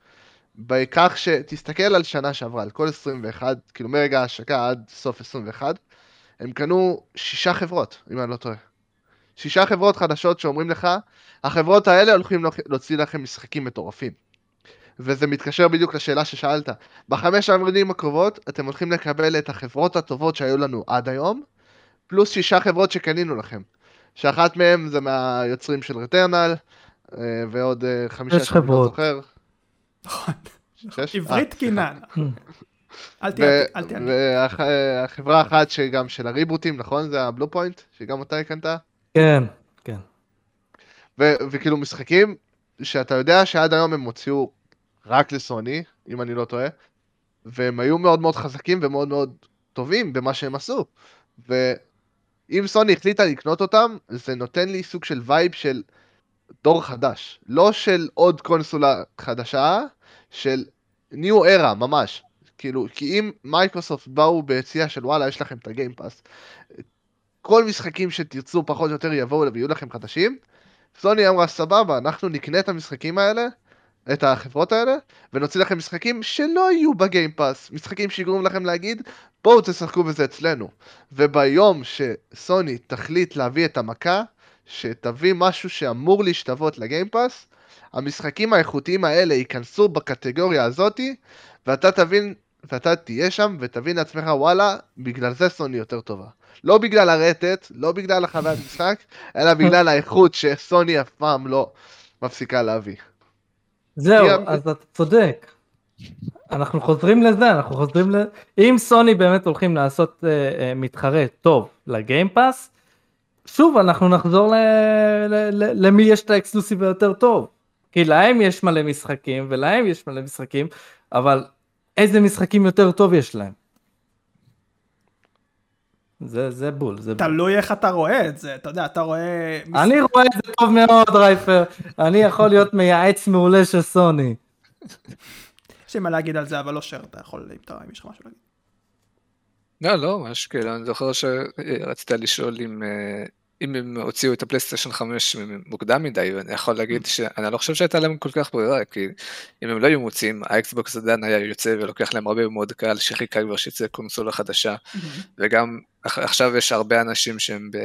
בכך שתסתכל על שנה שעברה, על כל 21, כאילו מרגע ההשקה עד סוף 21, הם קנו שישה חברות, אם אני לא טועה. שישה חברות חדשות שאומרים לך, החברות האלה הולכים להוציא לכם משחקים מטורפים. וזה מתקשר בדיוק לשאלה ששאלת. בחמש העמודים הקרובות אתם הולכים לקבל את החברות הטובות שהיו לנו עד היום, פלוס שישה חברות שקנינו לכם. שאחת מהן זה מהיוצרים של רטרנל, ועוד אה, חמישה שש שאני לא חברות. זוכר. נכון. שש? עברית אה, קינן. אל תהיה, אל תהיה. והחברה האחת שגם של הריבוטים, נכון? זה הבלו פוינט, שגם אותה הקנת? כן, כן. וכאילו משחקים שאתה יודע שעד היום הם הוציאו רק לסוני, אם אני לא טועה, והם היו מאוד מאוד חזקים ומאוד מאוד טובים במה שהם עשו. ואם סוני החליטה לקנות אותם, זה נותן לי סוג של vibe של דור חדש. לא של עוד קונסולה חדשה, של new era ממש. כאילו, כי אם מייקרוסופט באו ביציאה של וואלה, יש לכם את ה Game Pass, כל משחקים שתרצו פחות או יותר יבואו ויהיו לכם חדשים, סוני אמרה סבבה, אנחנו נקנה את המשחקים האלה, את החברות האלה, ונוציא לכם משחקים שלא יהיו בגיימפאס, משחקים שיגרום לכם להגיד, בואו תשחקו בזה אצלנו. וביום שסוני תחליט להביא את המכה, שתביא משהו שאמור להשתוות לגיימפאס, המשחקים האיכותיים האלה ייכנסו בקטגוריה הזאתי, ואתה תבין, ואתה תהיה שם ותבין לעצמך וואלה, בגלל זה סוני יותר טובה. לא בגלל הרטט, לא בגלל החוויית משחק, אלא בגלל האיכות שסוני אף פעם לא מפסיקה להביא. זהו, אז אתה צודק. אנחנו חוזרים לזה, אנחנו חוזרים ל... אם סוני באמת הולכים לעשות uh, uh, מתחרה טוב לגיימפאס, שוב אנחנו נחזור ל... ל... ל... למי יש את האקסקלוסיב היותר טוב. כי להם יש מלא משחקים ולהם יש מלא משחקים, אבל איזה משחקים יותר טוב יש להם? זה, זה בול, זה בול. תלוי איך אתה רואה את זה, אתה יודע, אתה רואה... אני רואה את זה טוב מאוד רייפר, אני יכול להיות מייעץ מעולה של סוני. יש לי מה להגיד על זה, אבל לא שר, אתה יכול, אם אתה- אם יש לך משהו להגיד. לא, לא, ממש כאילו, אני זוכר שרצית לשאול אם, אה, אם הם הוציאו את הפלייסטיישן 5 מוקדם מדי, ואני יכול להגיד שאני לא חושב שהייתה להם כל כך ברירה, כי אם הם לא היו מוציאים, האקסבוקס עדיין היה יוצא ולוקח להם הרבה מאוד קהל שחיכה כבר שיצא קונסולה חדשה, וגם עכ- עכשיו יש הרבה אנשים שהם ב...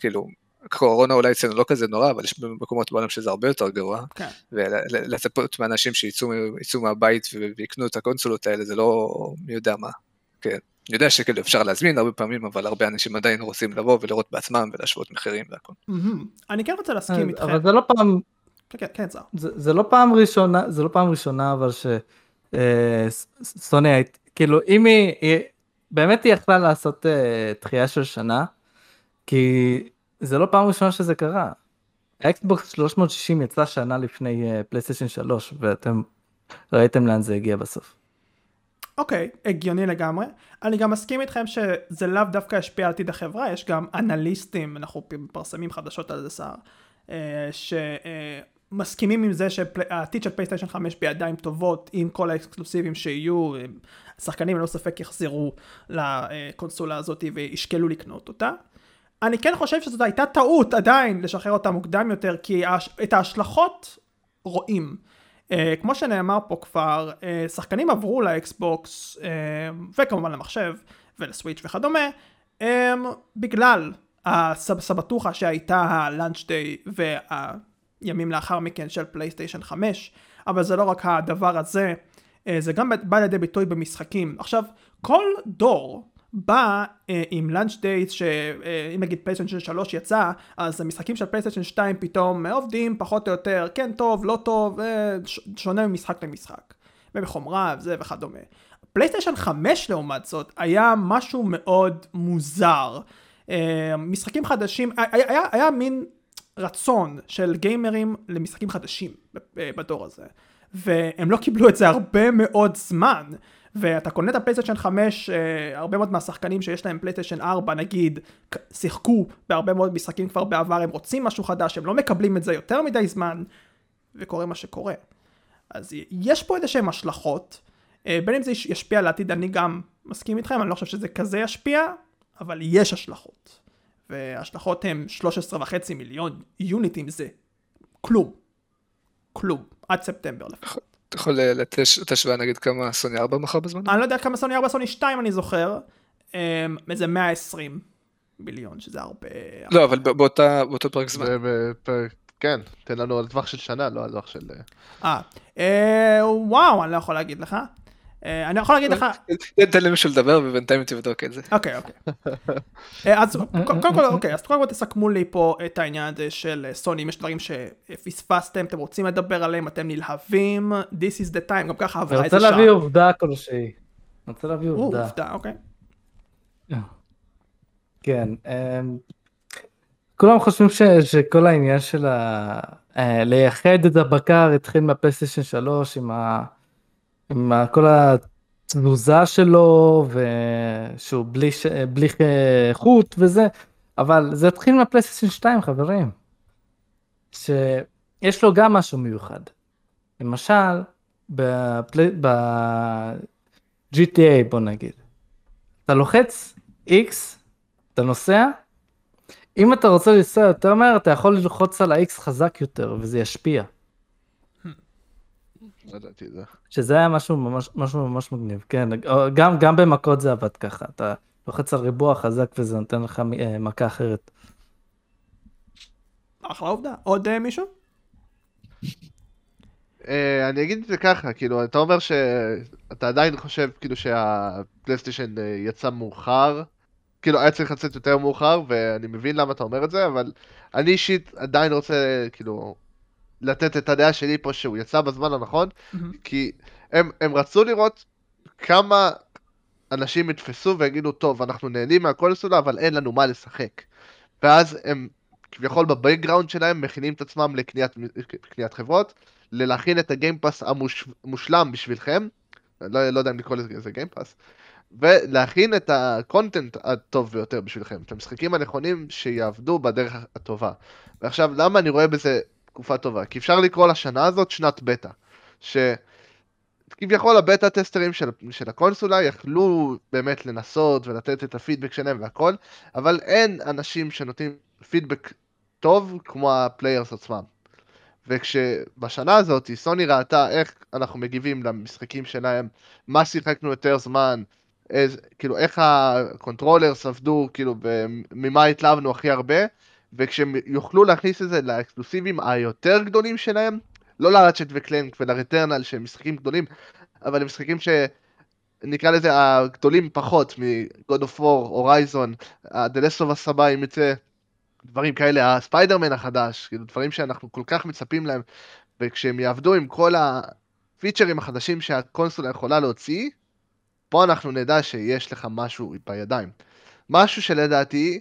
כאילו, קורונה אולי אצלנו לא כזה נורא, אבל יש מקומות בעולם שזה הרבה יותר גרוע, כן. ולצפות מאנשים שיצאו יצאו מהבית ויקנו את הקונסולות האלה, זה לא מי יודע מה. כן. אני יודע שכאילו אפשר להזמין הרבה פעמים, אבל הרבה אנשים עדיין רוצים לבוא ולראות בעצמם ולהשוות מחירים והכל. אני כן רוצה להסכים איתכם. אבל זה לא פעם, כן, כן, כן. זה, לא פעם ראשונה, זה לא פעם ראשונה אבל ש... אה, ס- סוני, היית- כאילו אם היא, באמת היא יכלה לעשות אה, דחייה של שנה, כי זה לא פעם ראשונה שזה קרה. האקסבוקס 360 יצא שנה לפני אה, פלייסטיישן 3 ואתם ראיתם לאן זה הגיע בסוף. אוקיי, הגיוני לגמרי. אני גם מסכים איתכם שזה לאו דווקא ישפיע על עתיד החברה, יש גם אנליסטים, אנחנו מפרסמים חדשות על זה סער, אה, שמסכימים עם זה שהעתיד של פלייסטיישן 5 בידיים טובות, עם כל האקסקלוסיבים שיהיו, אה, השחקנים ללא ספק יחזרו לקונסולה הזאת וישקלו לקנות אותה. אני כן חושב שזאת הייתה טעות עדיין לשחרר אותה מוקדם יותר, כי את ההשלכות רואים. אה, כמו שנאמר פה כבר, אה, שחקנים עברו לאקסבוקס, אה, וכמובן למחשב, ולסוויץ' וכדומה, אמ, בגלל הסבתוכה שהייתה ה launch day והימים לאחר מכן של פלייסטיישן 5, אבל זה לא רק הדבר הזה, אה, זה גם בא לידי ביטוי במשחקים. עכשיו, כל דור בא אה, עם launch date שאם נגיד פלייסטיישן 3 יצא, אז המשחקים של פלייסטיישן 2 פתאום עובדים פחות או יותר, כן טוב, לא טוב, אה, ש- שונה ממשחק למשחק. ובחומרה וזה וכדומה. פלייסטיישן 5 לעומת זאת היה משהו מאוד מוזר. אה, משחקים חדשים, היה, היה, היה מין רצון של גיימרים למשחקים חדשים ב- בדור הזה. והם לא קיבלו את זה הרבה מאוד זמן. ואתה קונה את הפלייסטיישן 5, אה, הרבה מאוד מהשחקנים שיש להם פלייסטיישן 4 נגיד, שיחקו בהרבה מאוד משחקים כבר בעבר, הם רוצים משהו חדש, הם לא מקבלים את זה יותר מדי זמן, וקורה מה שקורה. אז יש פה איזה שהם השלכות, אה, בין אם זה יש- ישפיע על העתיד, אני גם מסכים איתכם, אני לא חושב שזה כזה ישפיע, אבל יש השלכות. וההשלכות הן 13 וחצי מיליון יוניטים זה כלום. כלום. עד ספטמבר לפחות. אתה יכול אה, לתש- לתת השוואה נגיד כמה סוני 4 מכר בזמן? אני לא יודע כמה סוני 4, סוני 2 אני זוכר. אמ, איזה 120 מיליון, שזה הרבה. לא, אבל באותו פרק זמן. כן, תן לנו על טווח של שנה, לא על טווח של... אה, אה, וואו, אני לא יכול להגיד לך. אה, אני יכול להגיד לך, תן- למישהו לדבר ובינתיים תבדוק את זה. אוקיי, אוקיי. אה, אז קודם כל, אוקיי, אז קודם כל תסכמו לי פה את העניין הזה של אה, סוני, אם יש דברים שפספסתם, אתם רוצים לדבר עליהם, אתם נלהבים, this is the time, גם ככה אני עברה רוצה איזה שעה. להביא עובדה כלשהי. אני רוצה להביא עובדה. עובדה, אוקיי. כן. אמ, כולם חושבים ש, שכל העניין של לייחד את הבקר התחיל מהפלייסטיישן 3 עם, ה... עם. כל התזוזה שלו ושהוא בלי, ש... בלי אה, חוט וזה, אבל זה התחיל מהפלייסטיישן 2 חברים. שיש לו גם משהו מיוחד. למשל, בפלי... ב-GTA בוא נגיד. אתה לוחץ X, אתה נוסע, אם אתה רוצה לנסוע יותר מהר, אתה יכול ללחוץ על ה-X חזק יותר, וזה ישפיע. לא ידעתי את זה. שזה היה משהו ממש, משהו ממש מגניב, כן, גם, גם במכות זה עבד ככה, אתה לוחץ על ריבוע חזק וזה נותן לך אה, מכה אחרת. אחלה עובדה. עוד אה, מישהו? אה, אני אגיד את זה ככה, כאילו, אתה אומר שאתה עדיין חושב כאילו שהפלייסטיישן אה, יצא מאוחר, כאילו היה צריך לצאת יותר מאוחר, ואני מבין למה אתה אומר את זה, אבל אני אישית עדיין רוצה כאילו לתת את הדעה שלי פה שהוא יצא בזמן הנכון, מהמם. כי הם, הם רצו לראות כמה אנשים יתפסו ויגידו, טוב, אנחנו נהנים מהקונסולה, אבל אין לנו מה לשחק. ואז הם כביכול ב background שלהם מכינים את עצמם לקניית קניית חברות, ללהכין את ה Game Pass המושלם בשבילכם, לא, לא יודע אם לקרוא לזה Game Pass, ולהכין את ה content הטוב ביותר בשבילכם, את המשחקים הנכונים שיעבדו בדרך הטובה. ועכשיו, למה אני רואה בזה תקופה טובה? כי אפשר לקרוא לשנה הזאת שנת בטא, שכביכול הבטא טסטרים של, של הקונסולה יכלו באמת לנסות ולתת את הפידבק שלהם והכל, אבל אין אנשים שנותנים פידבק טוב כמו ה players עצמם. וכשבשנה הזאת סוני ראתה איך אנחנו מגיבים למשחקים שלהם, מה שיחקנו יותר זמן, איז, כאילו איך ה controllers עבדו, כאילו ממה התלהבנו הכי הרבה, וכשהם יוכלו להכניס את זה לאקסקלוסיבים היותר גדולים שלהם, לא ל Ratchet ו Clank ול Returnal שהם משחקים גדולים, אבל הם משחקים שנקרא לזה הגדולים פחות מ-God of War, Horizon, The הבא אם יצא, דברים כאלה, הספיידרמן החדש, כאילו דברים שאנחנו כל כך מצפים להם, וכשהם יעבדו עם כל הפיצ'רים החדשים שהקונסולה יכולה להוציא, פה אנחנו נדע שיש לך משהו בידיים. משהו שלדעתי,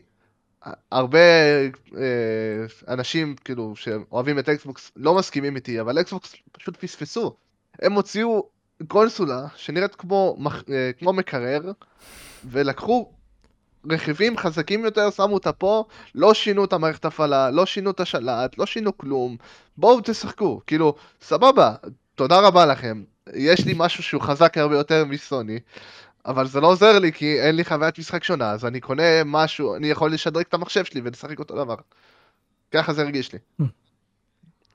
הרבה אה, אנשים כאילו שאוהבים את אקסבוקס לא מסכימים איתי, אבל אקסבוקס פשוט פספסו. הם הוציאו קונסולה שנראית כמו, אה, כמו מקרר, ולקחו רכיבים חזקים יותר, שמו אותה פה, לא שינו את המערכת הפעלה, לא שינו את השלט, לא שינו כלום, בואו תשחקו, כאילו, סבבה, תודה רבה לכם, יש לי משהו שהוא חזק הרבה יותר מסוני, אבל זה לא עוזר לי כי אין לי חוויית משחק שונה, אז אני קונה משהו, אני יכול לשדרג את המחשב שלי ולשחק אותו דבר. ככה זה הרגיש לי.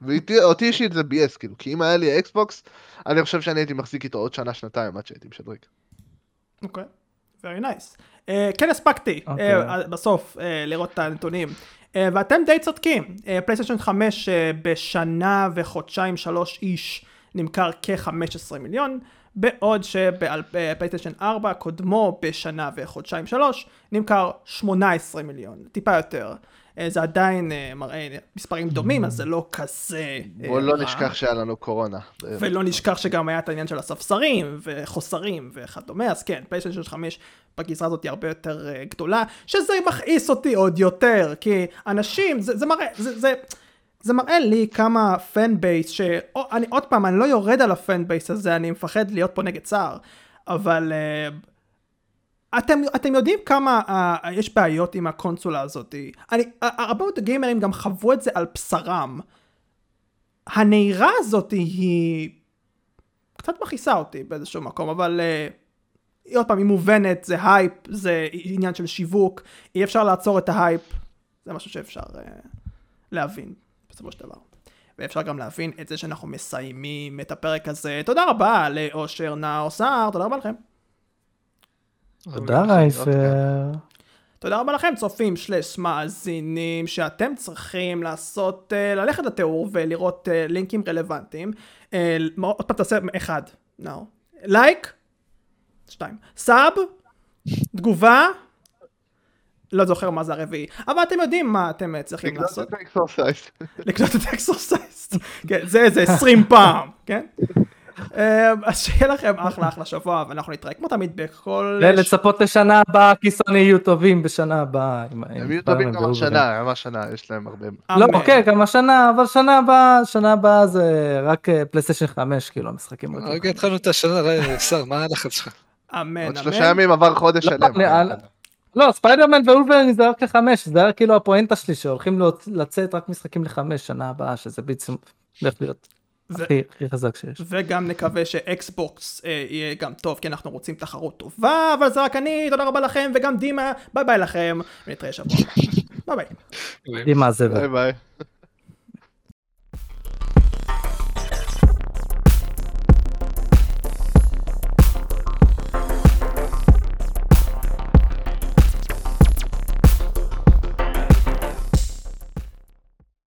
ואותי אישית זה ביאס, כאילו, כי אם היה לי אקסבוקס, אני חושב שאני הייתי מחזיק איתו עוד שנה, שנתיים עד שהייתי משדרג. אוקיי, very nice. Uh, כן הספקתי okay. uh, בסוף uh, לראות את הנתונים, uh, ואתם די צודקים, פלייסטיישן uh, 5 uh, בשנה וחודשיים שלוש איש נמכר כ-15 מיליון, בעוד שבפלייסטיישן 4 קודמו בשנה וחודשיים שלוש נמכר 18 מיליון, טיפה יותר. אה, זה עדיין אה, מראה מספרים דומים, אז זה לא כזה אה, בוא לא. נשכח שהיה לנו קורונה. ולא נשכח שגם היה את העניין של הספסרים וחוסרים וכדומה, אז כן, פלייסטיישן 5 בגזרה הזאת היא הרבה יותר גדולה, שזה מכעיס אותי עוד יותר, כי אנשים, זה, זה מראה, זה, זה, זה מראה לי כמה fan base, שאני עוד פעם, אני לא יורד על ה fan base הזה, אני מפחד להיות פה נגד סער, אבל אה, אתם, אתם יודעים כמה אה, יש בעיות עם הקונסולה הזאת. אני, הרבה מאוד גיימרים גם חוו את זה על בשרם. הנהירה הזאת היא קצת מכעיסה אותי באיזשהו מקום, אבל אה, עוד פעם, היא מובנת, זה הייפ, זה עניין של שיווק, אי אפשר לעצור את ההייפ, זה משהו שאפשר אה, להבין בסופו של דבר. ואפשר גם להבין את זה שאנחנו מסיימים את הפרק הזה. תודה רבה לאושר נאור סער, תודה רבה לכם. תודה רייפר. תודה רבה לכם צופים שלש מאזינים שאתם צריכים לעשות, uh, ללכת לתיאור ולראות uh, לינקים רלוונטיים. Uh, עוד פעם תעשה אחד, נאור. לייק, שתיים. סאב, תגובה, לא זוכר מה זה הרביעי, אבל אתם יודעים מה אתם uh, צריכים לקנות לעשות. את האקסרסייז. לקנות את האקסרסייז. כן, זה איזה 20 פעם, כן? אה, אז שיהיה לכם אחלה אחלה שבוע, ואנחנו נתראה כמו תמיד בכל... ולצפות לשנה הבאה, כי סוני יהיו טובים בשנה הבאה. הם יהיו טובים גם. השנה, גם השנה, יש להם הרבה. לא. כן, גם השנה, אבל שנה הבאה, שנה הבאה זה רק אה, פלייסטיישן 5, כאילו, המשחקים. רגע התחלנו את השנה, סער, מה הלחץ שלך? אמן, עוד אמן. שלושה ימים עבר חודש לא, שלם. לא, ספיידרמן ווולברין זה רק לחמש, זה היה כאילו הפואנטה שלי, שהולכים לצאת רק משחקים לחמש שנה הבאה, שזה בעצם הולך להיות ו- הכי הכי חזק שיש. וגם נקווה שאקסבוקס אה, יהיה גם טוב, כי אנחנו רוצים תחרות טובה, אבל זה רק אני, תודה רבה לכם, וגם דימה, ביי ביי לכם, ונתראה שבוע. ביי ביי. דימה זבל. ביי ביי.